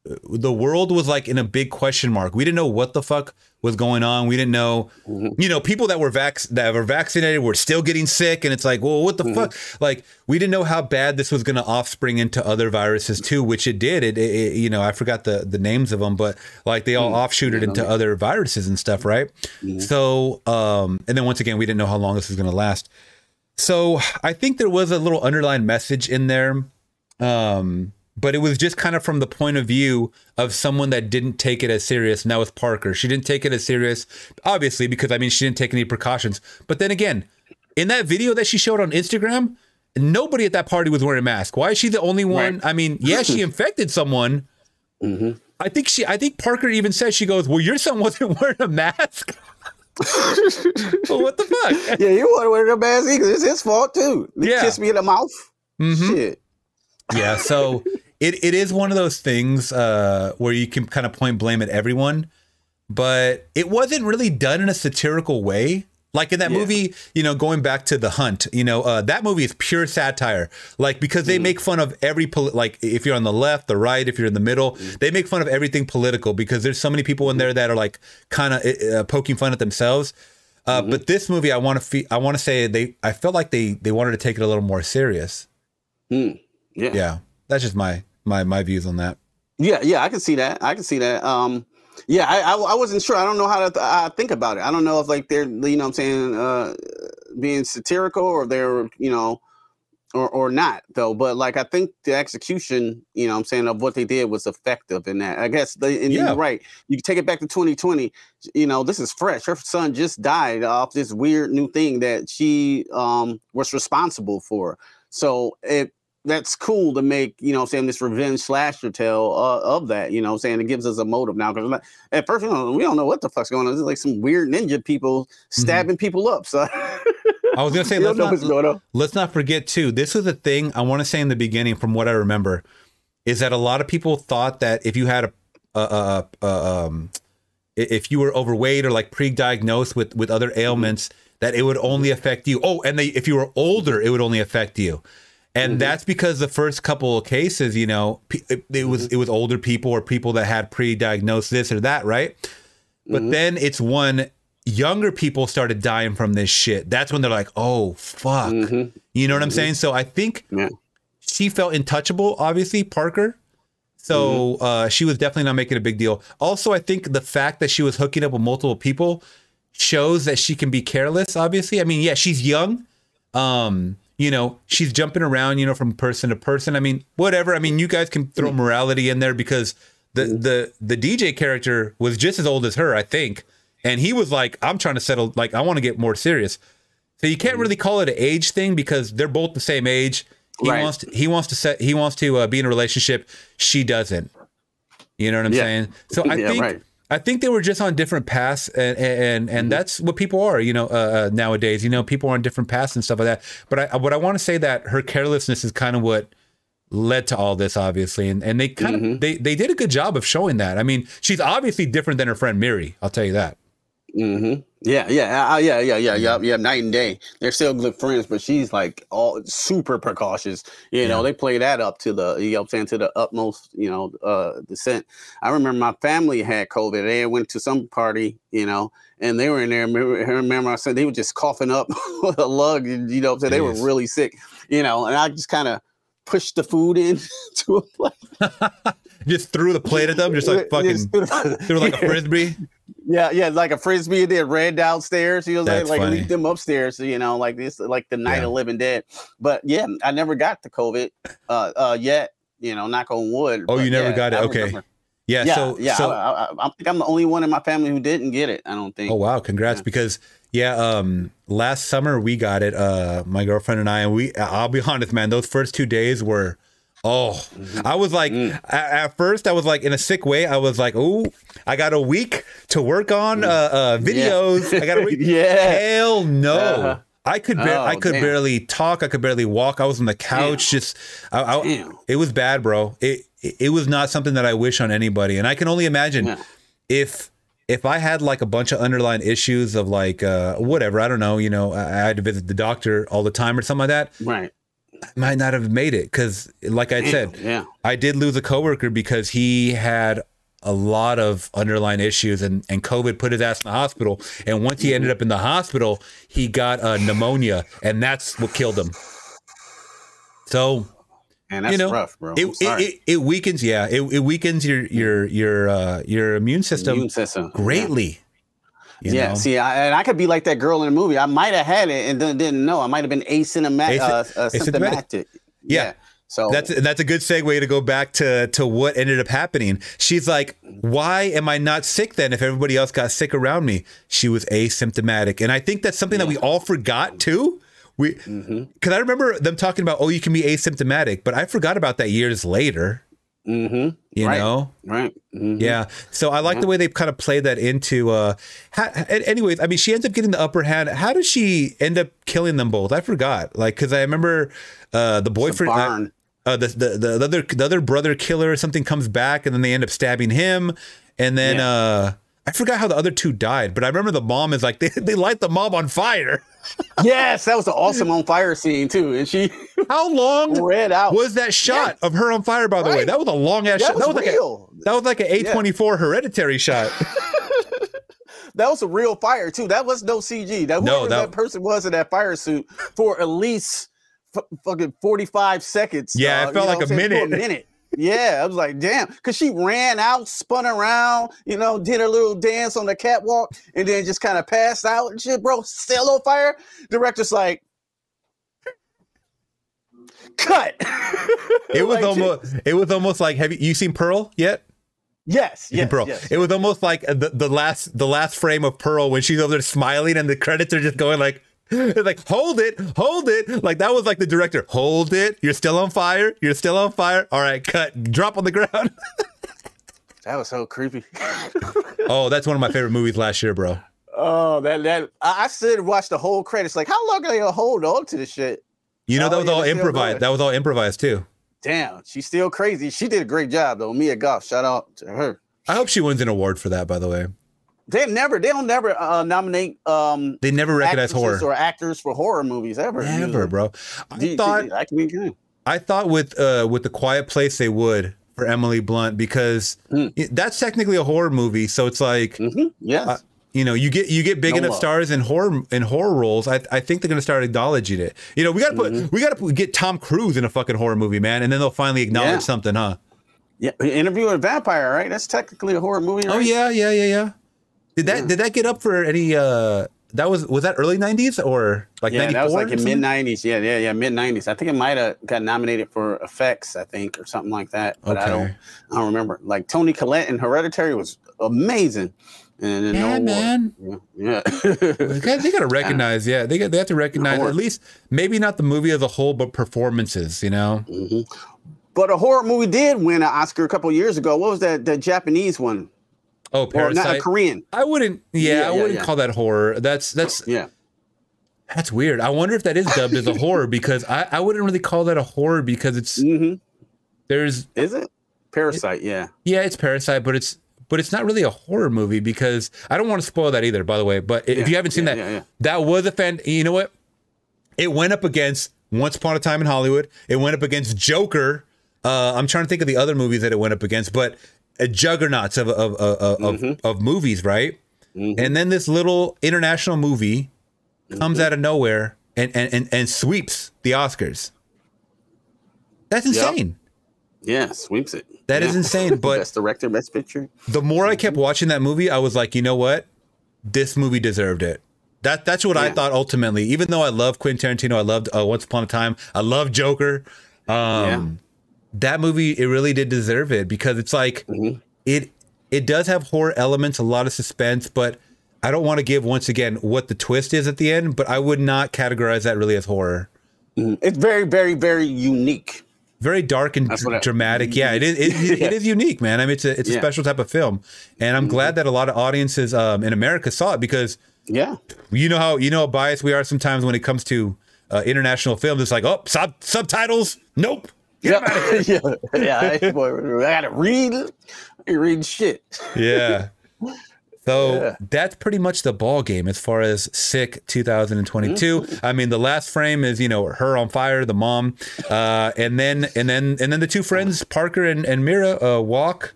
uh, the world was like in a big question mark. We didn't know what the fuck was going on. We didn't know, you know, people that were vac that were vaccinated were still getting sick, and it's like, well, what the fuck? Like, we didn't know how bad this was going to offspring into other viruses too, which it did. It, it, it- you know, I forgot the the names of them, but like they all offshooted into other viruses and stuff, right? So, um, and then once again, we didn't know how long this was going to last. So, I think there was a little underlying message in there um but it was just kind of from the point of view of someone that didn't take it as serious now with parker she didn't take it as serious obviously because i mean she didn't take any precautions but then again in that video that she showed on instagram nobody at that party was wearing a mask why is she the only one Right. i mean yeah she [LAUGHS] infected someone mm-hmm. i think she i think parker even said she goes well your son [LAUGHS] wasn't wearing a mask [LAUGHS] well, what the fuck Yeah, you want to wear a mask because it's his fault too. He Yeah. kissed me in the mouth. Mm-hmm. Shit. yeah so it, it is one of those things uh, where you can kind of point blame at everyone but it wasn't really done in a satirical way. Like in that Yeah. movie you know going back to the hunt you know uh, that movie is pure satire. Like because they make fun of every poli- like if you're on the left the right if you're in the middle they make fun of everything political because there's so many people in there that are like kind of uh, poking fun at themselves. Uh, but this movie i want to fe- i want to say they i felt like they they wanted to take it a little more serious. Hmm. Yeah. yeah. That's just my my my views on that Yeah, yeah, I can see that. I can see that. Um, Yeah, I, I I wasn't sure. I don't know how to th- I think about it. I don't know if like they're you know what I'm saying uh being satirical or they're you know or or not though. But like I think the execution, you know what I'm saying, of what they did was effective in that. I guess they and Yeah. you're right. You can take it back to 2020. You know, this is fresh. Her son just died off this weird new thing that she um was responsible for. So it that's cool to make, you know, saying this revenge slasher tale uh, of that, you know, saying it gives us a motive now. Because at first, we don't, we don't know what the fuck's going on. It's like some weird ninja people stabbing people up. So I was gonna [LAUGHS] say let's not, going let's not forget too. This was a thing I want to say in the beginning, from what I remember, is that a lot of people thought that if you had a, a, a, a um, if you were overweight or like pre-diagnosed with with other ailments, that it would only affect you. Oh, and they, if you were older, it would only affect you. And mm-hmm. that's because the first couple of cases, you know, it, it was mm-hmm. it was older people or people that had pre-diagnosed this or that, right? But mm-hmm. then it's when younger people started dying from this shit. That's when they're like, "Oh fuck," you know what I'm saying? So I think Yeah. she felt untouchable. Obviously, Parker. So uh, she was definitely not making a big deal. Also, I think the fact that she was hooking up with multiple people shows that she can be careless. Obviously, I mean, yeah, she's young. Um, you know, she's jumping around, you know, from person to person. I mean, whatever. I mean, you guys can throw morality in there because the the the DJ character was just as old as her, I think, and he was like, "I'm trying to settle. Like, I want to get more serious." So you can't really call it an age thing because they're both the same age. He Right. wants to, he wants to set he wants to uh, be in a relationship. She doesn't. You know what I'm Yeah. saying? So [LAUGHS] I Yeah, think right. I think they were just on different paths, and and and Mm-hmm. that's what people are. You know, uh, uh, nowadays, you know, people are on different paths and stuff like that. But I, what I want to say that her carelessness is kind of what led to all this, obviously, and and they kind Mm-hmm. of they they did a good job of showing that. I mean, she's obviously different than her friend Miri. I'll tell you that. Hmm Yeah, yeah, uh, yeah, yeah, yeah, yeah, yeah. Night and day. They're still good friends, but she's like all super precautious. You know, they play that up to the, you know, I'm saying to the utmost, you know, uh, descent. I remember my family had COVID. They went to some party, you know, and they were in there. Remember, I remember I said they were just coughing up [LAUGHS] a lug. You know, so they were really sick. You know, and I just kind of pushed the food in [LAUGHS] to a plate. [LAUGHS] Just threw the plate at them, just like fucking Just- threw like a frisbee. Yeah, yeah, like a frisbee. They ran downstairs. You know, That's like, like funny. leave them upstairs. You know, like this, like the night Yeah. of living dead. But yeah, I never got the COVID uh, uh, yet. You know, knock on wood. Oh, you never yeah, got it? I Okay. remember. Yeah. Yeah, so yeah. so I, I, I think I'm the only one in my family who didn't get it. I don't think. Oh wow, congrats because yeah, um last summer we got it uh my girlfriend and I and we I'll be honest man, those first 2 days were oh, I was like Mm. at, first I was like in a sick way, I was like, "Oh, I got a week to work on uh, uh videos. I got a week." [LAUGHS] Yeah. Hell no. Uh-huh. I could bar- Oh, I could damn. barely talk. I could barely walk. I was on the couch. Just I, I, Damn. it was bad, bro. It, it it was not something that I wish on anybody. And I can only imagine Yeah. if if I had like a bunch of underlying issues of like uh whatever, I don't know, you know, I, I had to visit the doctor all the time or something like that, Right. I might not have made it because, like I said, Yeah. I did lose a coworker because he had a lot of underlying issues and, and COVID put his ass in the hospital. And once he ended up in the hospital, he got a pneumonia and that's what killed him. So, And that's you know, rough, bro. it, it, it, it weakens, yeah, it, it weakens your, your, your, uh, your immune system Immune system. Greatly. you yeah, know? see, I, and I could be like that girl in the movie. I might have had it and then didn't know. I might have been asymptomatic. Asy- uh, uh, asymptomatic. symptomatic. Yeah. So That's that's a good segue to go back to to what ended up happening. She's like, "Why am I not sick then? If everybody else got sick around me, she was asymptomatic." And I think that's something that we all forgot too. We because I remember them talking about, "Oh, you can be asymptomatic," but I forgot about that years later. Mm-hmm. You Right. know, right. Mhm. yeah. So I like the way they kind of played that into. uh and Anyways, I mean, she ends up getting the upper hand. How does she end up killing them both? I forgot. Like, because I remember uh the boyfriend. uh, barn. uh, the, the the other the other brother killer or something comes back and then they end up stabbing him and then Yeah. uh I forgot how the other two died, but I remember the mom is like [LAUGHS] they, they light the mom on fire. [LAUGHS] Yes, that was an awesome on fire scene too, and she [LAUGHS] How long ran out. was that shot of her on fire? By the way, that was a long ass shot. was that was real. like a that was like an A twenty four hereditary shot. that was a real fire too. That was no CG. That No, that- that, person was in that fire suit for at least f- fucking forty five seconds. Yeah, it felt like a I'm saying? For minute. A minute. Yeah, I was like, damn, because she ran out, spun around, you know, did her little dance on the catwalk, and then just kind of passed out and shit, bro. Still on fire. Director's like, cut. [LAUGHS] It was Like, almost it was almost like have you, you seen Pearl yet? yes, yes, Pearl. yes. It was almost like the, the last the last frame of Pearl when she's over there smiling and the credits are just going like it's [LAUGHS] like hold it, hold it. Like that was like the director. Hold it. You're still on fire. You're still on fire. All right, cut. Drop on the ground. [LAUGHS] That was so creepy. [LAUGHS] oh, that's one of my favorite movies last year, bro. oh, that that I, I stood and watched the whole credits. Like, how long are they gonna hold on to this shit? You know Oh, that was yeah, all improvised. That was all improvised too. Damn, she's still crazy. She did a great job though. Mia Goth, shout out to her. I hope she wins an award for that. By the way, They never, they don't never uh, nominate um they never recognize horror. or actors for horror movies ever. Never, usually. bro. I thought that can be good. I thought with uh with the Quiet Place they would for Emily Blunt because Mm. it- that's technically a horror movie. So it's like hmm Yes. uh, you know you get you get big No enough love. stars in horror in horror roles. I I think they're gonna start acknowledging it. You know we gotta put Mm-hmm. we gotta put, get Tom Cruise in a fucking horror movie, man, and then they'll finally acknowledge Yeah. something, huh? yeah, Interview a Vampire, right? That's technically a horror movie, right? Oh yeah, yeah, yeah, yeah. Did that Yeah. did that get up for any? uh That was was that early '90s or like yeah, '94? that was like in mid '90s. Yeah, yeah, yeah, mid '90s. I think it might have got nominated for effects, I think, or something like that. But I don't, I don't remember. Like Toni Collette in Hereditary was amazing, and then Yeah, no award. man. Yeah, yeah. They got to [LAUGHS] recognize, yeah, they got, they have to recognize at least maybe not the movie as a whole, but performances. You know, but a horror movie did win an Oscar a couple years ago. What was that? The Japanese one, oh, or not a Korean? I wouldn't, yeah, Yeah, I wouldn't yeah. call that horror. That's that's Yeah. that's weird. I wonder if that is dubbed as a horror because I, I wouldn't really call that a horror because it's hmm there's Is it Parasite? Yeah. yeah, it's Parasite, but it's but it's not really a horror movie because I don't want to spoil that either. By the way, but if you haven't seen yeah, that, yeah, yeah. that was a fan. You know what? It went up against Once Upon a Time in Hollywood. It went up against Joker. Uh, I'm trying to think of the other movies that it went up against, but juggernauts of of of, of, Mm-hmm. of movies, right? And then this little international movie comes Mm-hmm. out of nowhere and and and, and sweeps the Oscars. That's Yep. insane. Yeah, sweeps it. That That is [LAUGHS] insane, but- best director, best picture. the more I kept watching that movie, I was like, you know what? This movie deserved it. That that's what I thought ultimately. Even though I love Quentin Tarantino, I loved uh, Once Upon a Time, I love Joker. Um, That movie, it really did deserve it because it's like Mm-hmm. it it does have horror elements, a lot of suspense, but I don't want to give once again what the twist is at the end. But I would not categorize that really as horror. It's very, very, very unique. very dark and That's dr- what I- dramatic. Yeah, it is. It, it- Yeah. it is unique, man. I mean, it's a it's a Yeah. Mm-hmm. special type of film, and I'm glad that a lot of audiences um, in America saw it because Yeah. you know how you know how biased we are sometimes when it comes to uh, international films. It's like, oh, sub- subtitles, nope. Yeah. [LAUGHS] yeah. Yeah. I, boy, I gotta read. I read shit. Yeah. So [LAUGHS] Yeah. that's pretty much the ball game as far as sick 2022. Mm-hmm. I mean, the last frame is you know her on fire, the mom, uh, and then and then and then the two friends Parker and, and Miri uh, walk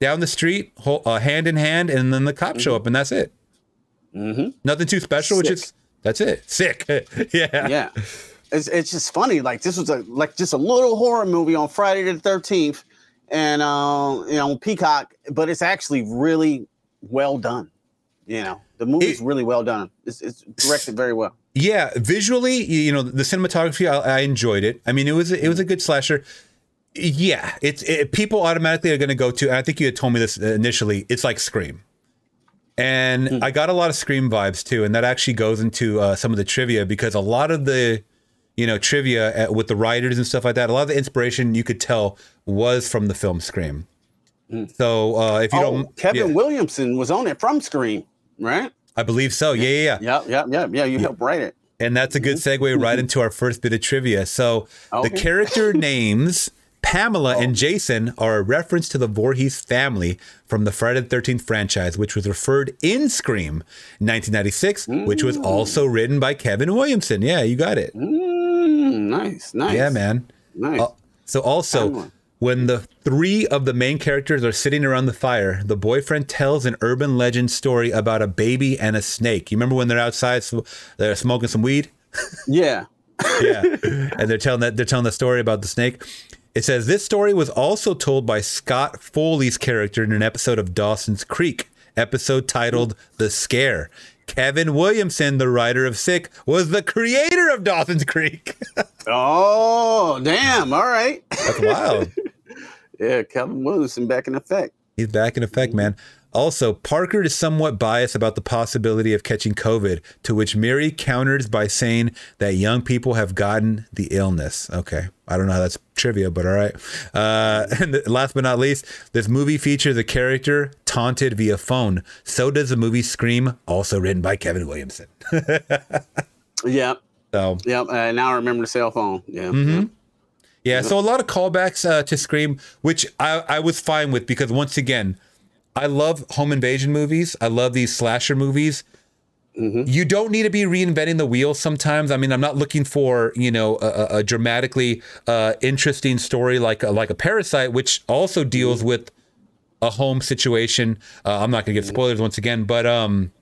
down the street hol- uh, hand in hand, and then the cops show up, and that's it. Mm-hmm. Nothing too special. Which is that's it. Sick. [LAUGHS] yeah. Yeah. It's, it's just funny. Like this was a like just a little horror movie on Friday the thirteenth, and uh, you know Peacock, but it's actually really well done. You know, the movie's It- really well done. It's, it's directed very well. Yeah, visually, you you know, the cinematography, I, I enjoyed it. I mean, it was it was a good slasher. Yeah, it's it, people automatically are going to go to. And I think you had told me this initially. It's like Scream, and I got a lot of Scream vibes too, and that actually goes into uh, some of the trivia because a lot of the, you know, trivia at, with the writers and stuff like that. A lot of the inspiration you could tell was from the film Scream. Hmm. So uh, if you Oh, don't, Kevin yeah, Williamson was on it from Scream, right? I believe so. Yeah, yeah, yeah. Yep, yep, yep. Yeah, you helped write it. And that's a good mm-hmm. segue right mm-hmm. into our first bit of trivia. So the character [LAUGHS] names Pamela and oh. Jason are a reference to the Voorhees family from the Friday the 13th franchise, which was referred in Scream 1996, which was mm. also written by Kevin Williamson. Yeah, you got it. Mm, nice, nice. Yeah, man. Nice. Uh, so also, when the three of the main characters are sitting around the fire, the boyfriend tells an urban legend story about a baby and a snake. You remember when they're outside, so they're smoking some weed? [LAUGHS] yeah. yeah and they're telling that they're telling the story about the snake It says this story was also told by Scott Foley's character in an episode of Dawson's Creek, episode titled The Scare. Kevin Williamson, the writer of Sick, was the creator of Dawson's Creek. [LAUGHS] Oh, damn. All right. That's wild. [LAUGHS] Yeah, Kevin Williamson back in effect. He's back in effect, man. Also, Parker is somewhat biased about the possibility of catching COVID, to which Miri counters by saying that young people have gotten the illness. Okay. I don't know how that's trivia, but all right. Uh, [LAUGHS] and last but not least, this movie features a character taunted via phone. So does the movie Scream, also written by Kevin Williamson. [LAUGHS] Yep. So, Yep. Uh, now I remember the cell phone. Yeah. Mm-hmm. yeah, so a lot of callbacks uh, to Scream, which I, I was fine with because once again, I love home invasion movies. I love these slasher movies. You don't need to be reinventing the wheel sometimes. I mean, I'm not looking for you know a, a- dramatically uh, interesting story like a, like a Parasite, which also deals with a home situation. Uh, I'm not going to give spoilers once again, but um,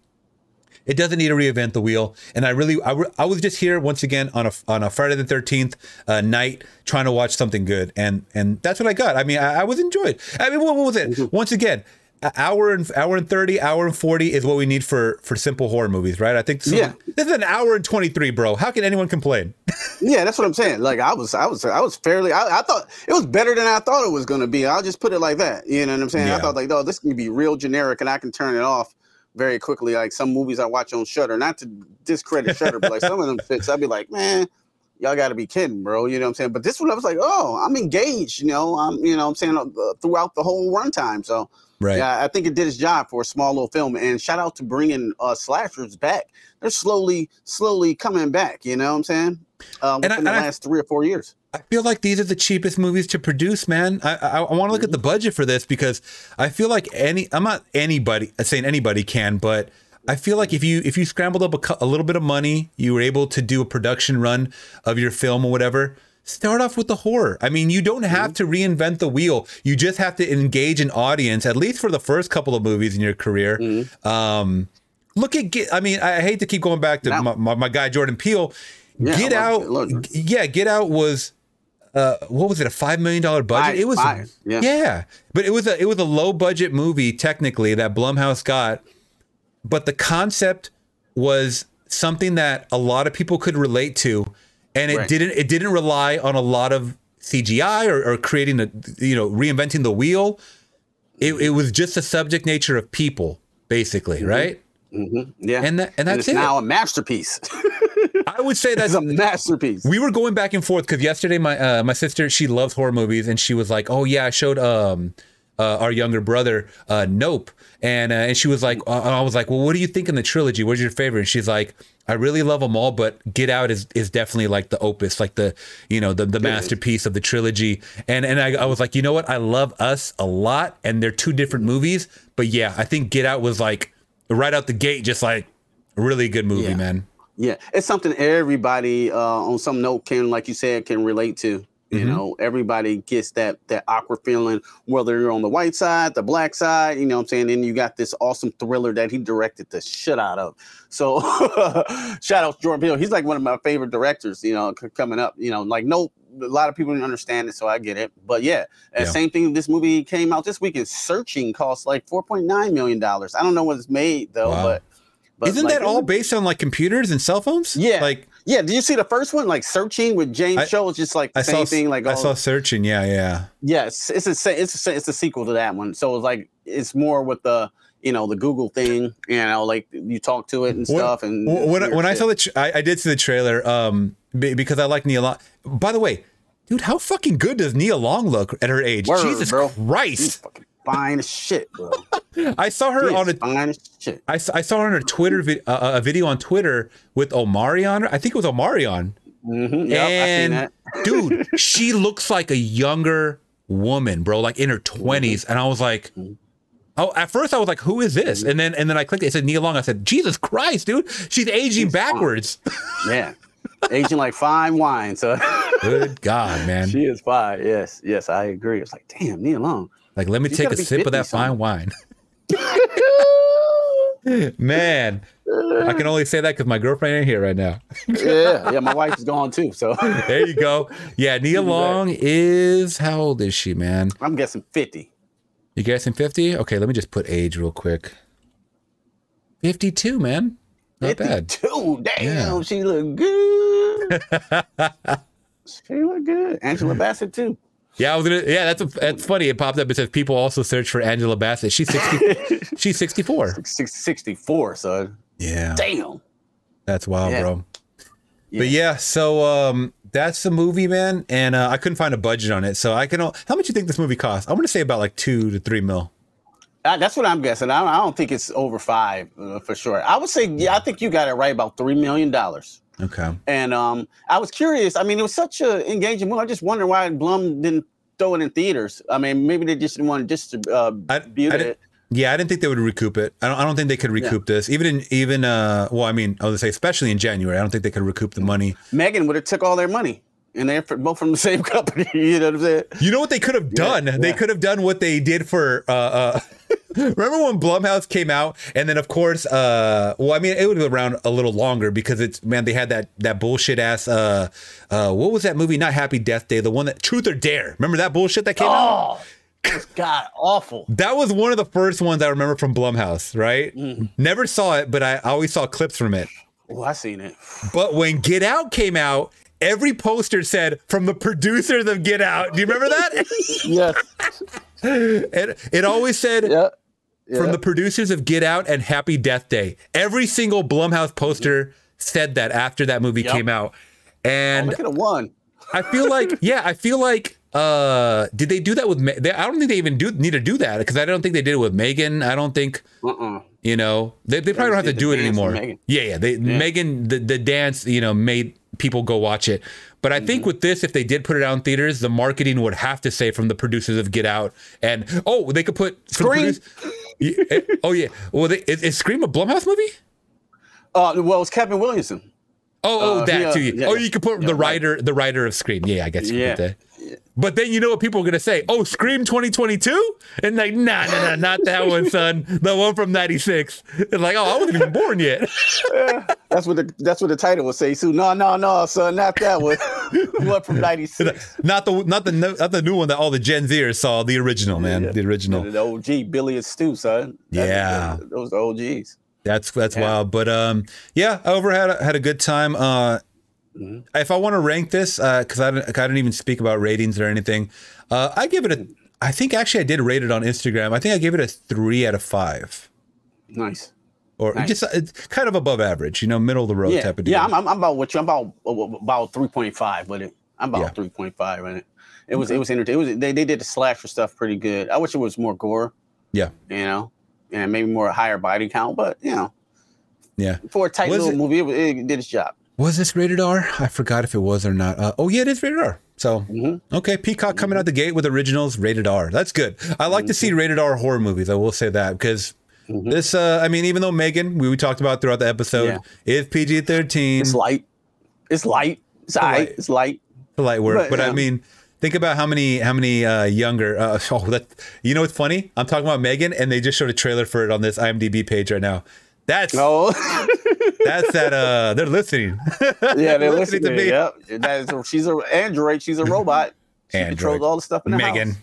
it doesn't need to reinvent the wheel. And I really, I, re- I was just here once again on a on a Friday the Thirteenth uh, night trying to watch something good, and and that's what I got. I mean, I, I was enjoyed. I mean, what, what was it? Once again. Hour and hour and thirty, hour and forty is what we need for for simple horror movies, right? I think this, is- Yeah. this is an hour and twenty three, bro. How can anyone complain? [LAUGHS] Yeah, that's what I'm saying. Like I was, I was, I was fairly. I, I thought it was better than I thought it was going to be. I'll just put it like that. You know what I'm saying? Yeah. I thought like, oh, this can be real generic, and I can turn it off very quickly. Like some movies I watch on Shudder, not to discredit Shudder, but like some of them [LAUGHS] fits, I'd be like, man, y'all got to be kidding, bro. You know what I'm saying? But this one, I was like, oh, I'm engaged. You know, I'm, you know, I'm saying uh, throughout the whole runtime. So Right. yeah, I think it did its job for a small little film. And shout out to bringing uh, slashers back. They're slowly, slowly coming back. You know what I'm saying? Uh, And I- within the and I- last three or four years. I feel like these are the cheapest movies to produce, man. I I, I want to look at the budget for this because I feel like any I'm not anybody saying anybody can, but I feel like if you if you scrambled up a, a little bit of money, you were able to do a production run of your film or whatever. Start off with the horror. I mean, you don't have to reinvent the wheel. You just have to engage an audience, at least for the first couple of movies in your career. Um, look at Get. I mean, I hate to keep going back to my, my, my guy Jordan Peele. Yeah, Get out. Love yeah, Get Out was uh, what was it? A five million dollar budget? Five- it was five, yeah. but it was a it was a low budget movie technically that Blumhouse got, but the concept was something that a lot of people could relate to, and it Right. didn't it didn't rely on a lot of CGI or, or creating a you know reinventing the wheel. It, it was just the subject nature of people, basically, right? Yeah, And that- and that's it's it. now a masterpiece. [LAUGHS] I would say that's a masterpiece. we were going back and forth because yesterday my uh, my sister she loves horror movies and she was like, oh yeah, I showed um uh, our younger brother uh, Nope, and uh, and she was like, uh, I was like, well, what do you think in the trilogy? What's your favorite? And she's like, I really love them all, but Get Out is is definitely like the opus, like the you know the the masterpiece of the trilogy. And and I, I was like, you know what? I love Us a lot, and they're two different movies, but yeah, I think Get Out was like right out the gate, just like a really good movie, Yeah. man. Yeah, it's something everybody uh, on some note can, like you said, can relate to. You Mm-hmm. know, everybody gets that that awkward feeling, whether you're on the white side, the black side. You know what I'm saying? Then you got this awesome thriller that he directed the shit out of. So [LAUGHS] shout out to Jordan Peele. He's like one of my favorite directors. You know, c- coming up. You know, like no, a lot of people didn't understand it, so I get it. But yeah, Yeah. same thing. This movie came out this weekend. Searching cost like 4.9 million dollars. I don't know what it's made though, Wow. but. But Isn't like, that all based on like computers and cell phones? Yeah. Like Yeah, did you see the first one? Like searching with James I- Show is just like the I same saw thing. Like I saw searching. Yeah, yeah. yes, it's a it's a, it's a sequel to that one. So it's like it's more with the you know the Google thing. You know, like you talk to it and When- stuff. And when when, when I saw the tra- I, I did see the trailer um because I like Nia Long. By the way, dude, how fucking good does Nia Long look at her age? Word, Jesus bro. Christ! Fine as shit, bro. [LAUGHS] I saw her on a fine as shit. I, I saw her on a Twitter vid, uh, a video on Twitter with Omari on her. I think it was Omari on. Mhm, yep, and that. [LAUGHS] dude, she looks like a younger woman, bro, like in her 20s. And I was like, oh, at first I was like, who is this? And then and then I clicked it, it said Nia Long. I said, Jesus Christ, dude, she's aging She's fine. backwards. [LAUGHS] Yeah, aging like fine wine. So Good God, man. she is fine. Yes, yes, I agree. It's like damn, Nia Long. Like, let me take a sip of that something. fine wine. [LAUGHS] Man, I can only say that because my girlfriend ain't here right now. yeah, yeah. My wife is gone too, so There you go. Yeah, [LAUGHS] Nia Long is how old is she, man? I'm guessing fifty. You guessing 50? Okay, let me just put age real quick. 52, man. Not bad. 52. Damn, Yeah. she look good. [LAUGHS] she look good. Angela Bassett too. Yeah, I was gonna. Yeah, that's that's funny. It popped up. It says people also search for Angela Bassett. She's sixty. [LAUGHS] she's sixty four. Six- 64, son. Yeah, Damn. that's wild, Yeah. bro. But yeah, so um, that's the movie, man. And uh, I couldn't find a budget on it, so I can. How much you think this movie cost? I'm gonna say about like two to three mil. I, that's what I'm guessing. I don't, I don't think it's over five uh, for sure. I would say, yeah, I think you got it right about three million dollars. Okay. And um, I was curious. I mean, it was such a engaging movie. I just wonder why Blum didn't throw it in theaters. I mean, maybe they just didn't want to distribute uh, I- I it. Yeah, I didn't think they would recoup it. I don't. I don't think they could recoup this. Even in even uh, well, I mean, I would say especially in January. I don't think they could recoup the money. Megan would have took all their money, and they're both from the [LAUGHS] same company. [LAUGHS] you know what I'm saying? You know what they could have done? They yeah. could have done what they did for. Uh, uh, [LAUGHS] remember when Blumhouse came out, and then of course, uh, well, I mean, it would have been around a little longer because it's man, they had that that bullshit ass. Uh, uh, what was that movie? Not Happy Death Day, the one that Truth or Dare. Remember that bullshit that came out? Oh, it's god awful. That was one of the first ones I remember from Blumhouse. Right? Mm. Never saw it, but I always saw clips from it. Oh, I seen it. But when Get Out came out. Every poster said from the producers of Get Out. Do you remember that? [LAUGHS] Yes. [LAUGHS] it, it always said yeah. from the producers of Get Out and Happy Death Day. Every single Blumhouse poster said that after that movie Yep. came out. And Look at the one. I feel like, [LAUGHS] yeah, I feel like, uh, did they do that with? Ma- they, I don't think they even do need to do that because I don't think they did it with Megan. I don't think Uh-uh. you know they, they probably don't have to do it anymore. Megan. Yeah, yeah. They, Megan, the, the dance, you know, made people go watch it. But I Mm-hmm. think with this, if they did put it out in theaters, the marketing would have to say from the producers of Get Out, and oh, they could put Scream. produce- Yeah, oh yeah. Well, they, is, is Scream a Blumhouse movie? Uh, well, it's Kevin Williamson. Oh, oh, Uh, that yeah, too. yeah, oh, you could put Yeah, the writer, the writer of Scream. Yeah, I guess you Yeah. could put that. But then you know what people are gonna say? Oh, Scream 2022, and like, nah, nah, nah, not that one, [LAUGHS] son. The one from '96. And like, oh, I wasn't even born yet. [LAUGHS] That's what the that's what the title will say. So no, no, no, son, not that one. [LAUGHS] one from '96. not the not the not the new one that all the Gen Zers saw. The original, man. The original. The OG Billy and Stu, son. That- Yeah. those are OGs. That's that's wild. But um, yeah, I over had a, had a good time. Uh, if I want to rank this, uh, because I, don't, I didn't even speak about ratings or anything, uh, I give it a. I think actually I did rate it on Instagram. I think I gave it a three out of five, Nice. or Nice. just it's kind of above average. You know, middle of the road Yeah, type of deal. yeah. I'm, I'm, about what you. I'm about uh, about three point five but it. I'm about Yeah. three point five in it. It was it was entertaining. It was they, they did the slasher stuff pretty good. I wish it was more gore, yeah, you know, and maybe more higher body count. But you know, yeah. for a tight Was little it- movie, it, it did its job. Was this rated R? I forgot if it was or not. Uh, oh yeah, it is rated R. So Mm-hmm. okay, Peacock coming out the gate with originals rated R. That's good. I like to see Mm-hmm. rated R horror movies. I will say that because this. Uh, I mean, even though Megan, we, we talked about throughout the episode, Yeah. is PG thirteen, It's light. It's light. It's light. It's light. light work. But, But, I mean, think about how many how many uh, younger. Uh, [LAUGHS] oh, that you know what's funny? I'm talking about Megan, and they just showed a trailer for it on this IMDb page right now. That's No. [LAUGHS] that's that. Uh, they're listening. yeah, they're Listening listening to me. Yep. That is, she's an android. She's a robot. She Android. controls all the stuff in the Megan. house.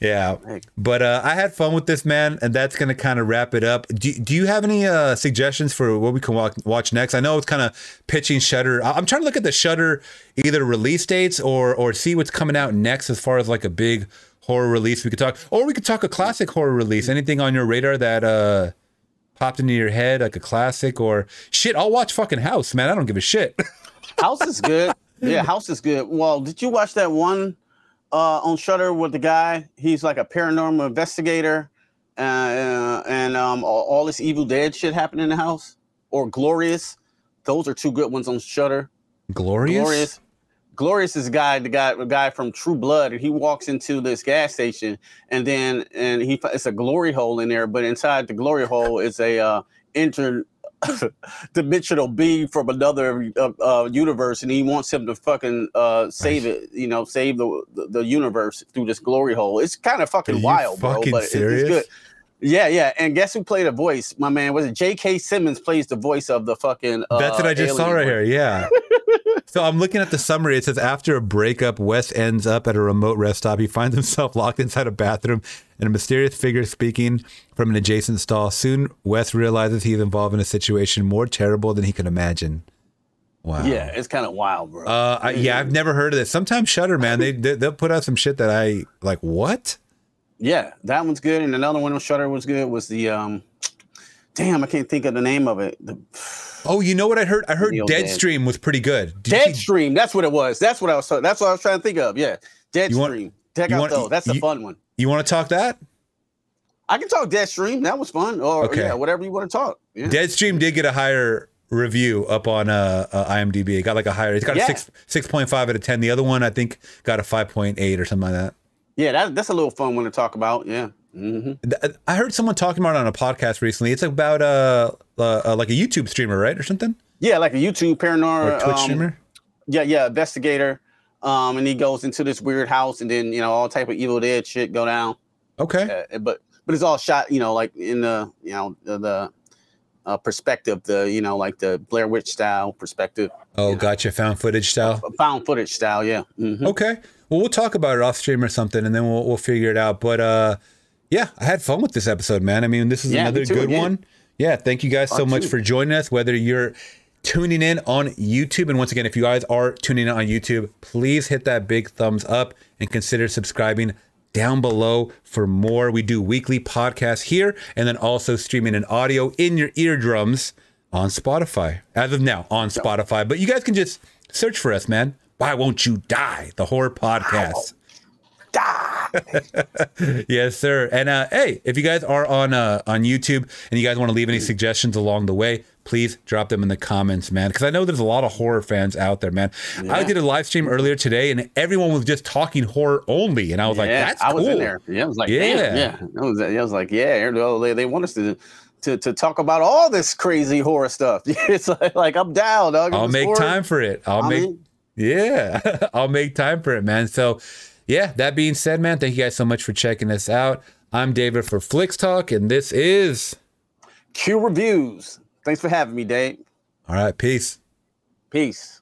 Yeah. But uh, I had fun with this, man, and that's going to kind of wrap it up. Do, do you have any uh, suggestions for what we can watch, watch next? I know it's kind of pitching Shudder. I'm trying to look at the Shudder either release dates or or see what's coming out next as far as like a big horror release we could talk, or we could talk a classic horror release. Anything on your radar that uh, popped into your head, like a classic or shit? I'll watch fucking House, man. I don't give a shit. [LAUGHS] House is good. Yeah, House is good. Well, did you watch that one uh, on Shudder with the guy? He's like a paranormal investigator, uh, uh, and um, all, all this Evil Dead shit happened in the house. Or Glorious. Those are two good ones on Shudder. Glorious. Glorious. Glorious is guy, the guy, the guy from True Blood, and he walks into this gas station, and then and he it's a glory hole in there, but inside the glory hole is a uh, inter [LAUGHS] dimensional being from another uh, uh, universe, and he wants him to fucking uh, save it, you know, save the, the the universe through this glory hole. It's kind of fucking wild, fucking bro, but it- it's good. Yeah, yeah. And guess who played a voice? My man was it J.K. Simmons plays the voice of the fucking. Uh, That's what I just saw right here. Yeah. [LAUGHS] so I'm looking at the summary. It says after a breakup, Wes ends up at a remote rest stop. He finds himself [LAUGHS] locked inside a bathroom and a mysterious figure speaking from an adjacent stall. Soon, Wes realizes he's involved in a situation more terrible than he can imagine. Wow. Yeah, it's kind of wild, bro. Uh, I, yeah, I've never heard of this. Sometimes Shudder, man, they, they they'll put out some shit that I like. What? yeah, that one's good. And another one on Shudder was good. Was the um, damn, I can't think of the name of it. The Oh, you know what I heard? I heard Neil Dead. Deadstream was pretty good. Did you Deadstream. That's what it was. That's what I was. That's what I was trying to think of. Yeah, You Deadstream. Check out want- those. That's a fun one. You want to talk that? I can talk Deadstream. That was fun. Or Okay. yeah, whatever you want to talk. Yeah. Deadstream did get a higher review up on uh, uh IMDb. It got like a higher. It's got a six six point five out of ten. The other one I think got a five point eight or something like that. yeah, that, that's a little fun one to talk about. Yeah. Hmm I heard someone talking about it on a podcast recently. It's about uh, uh, uh like a YouTube streamer, right, or something, Yeah, like a YouTube paranormal or Twitch um, streamer. Yeah, yeah, investigator. Um, and he goes into this weird house, and then you know all type of Evil Dead shit go down. Okay. Uh, but but it's all shot, you know, like in the you know the, the uh, perspective, the you know like the Blair Witch style perspective, oh, gotcha. Found footage style. found footage style. Yeah. Mhm. Okay. Well, we'll talk about it off stream or something, and then we'll we'll figure it out. But uh, yeah, I had fun with this episode, man. I mean, this is Yeah, another too, good again. one. Yeah, thank you guys so much two. for joining us. Whether you're tuning in on YouTube, and once again, if you guys are tuning in on YouTube, please hit that big thumbs up and consider subscribing down below for more. We do weekly podcasts here, and then also streaming an audio in your eardrums on Spotify. As of now, on Spotify, but you guys can just search for us, man. Why won't you die? The horror podcast. [LAUGHS] yes, sir. And uh, hey, if you guys are on uh, on YouTube and you guys want to leave any suggestions along the way, please drop them in the comments, man. Because I know there's a lot of horror fans out there, man. I did a live stream earlier today, and everyone was just talking horror only, and I was like, "That's I cool." was in there. Yeah, I was like, Yeah. yeah, yeah. I was, I was like, yeah. They, they want us to. To, to talk about all this crazy horror stuff. [LAUGHS] It's like, like I'm down, dog. I'll make horror, time for it. I'll I'm make in. [LAUGHS] yeah, I'll make time for it, man. So, yeah. That being said, man, thank you guys so much for checking us out. I'm David for Flix Talk, and this is Q reviews. Thanks for having me, Dave. all right. Peace. Peace.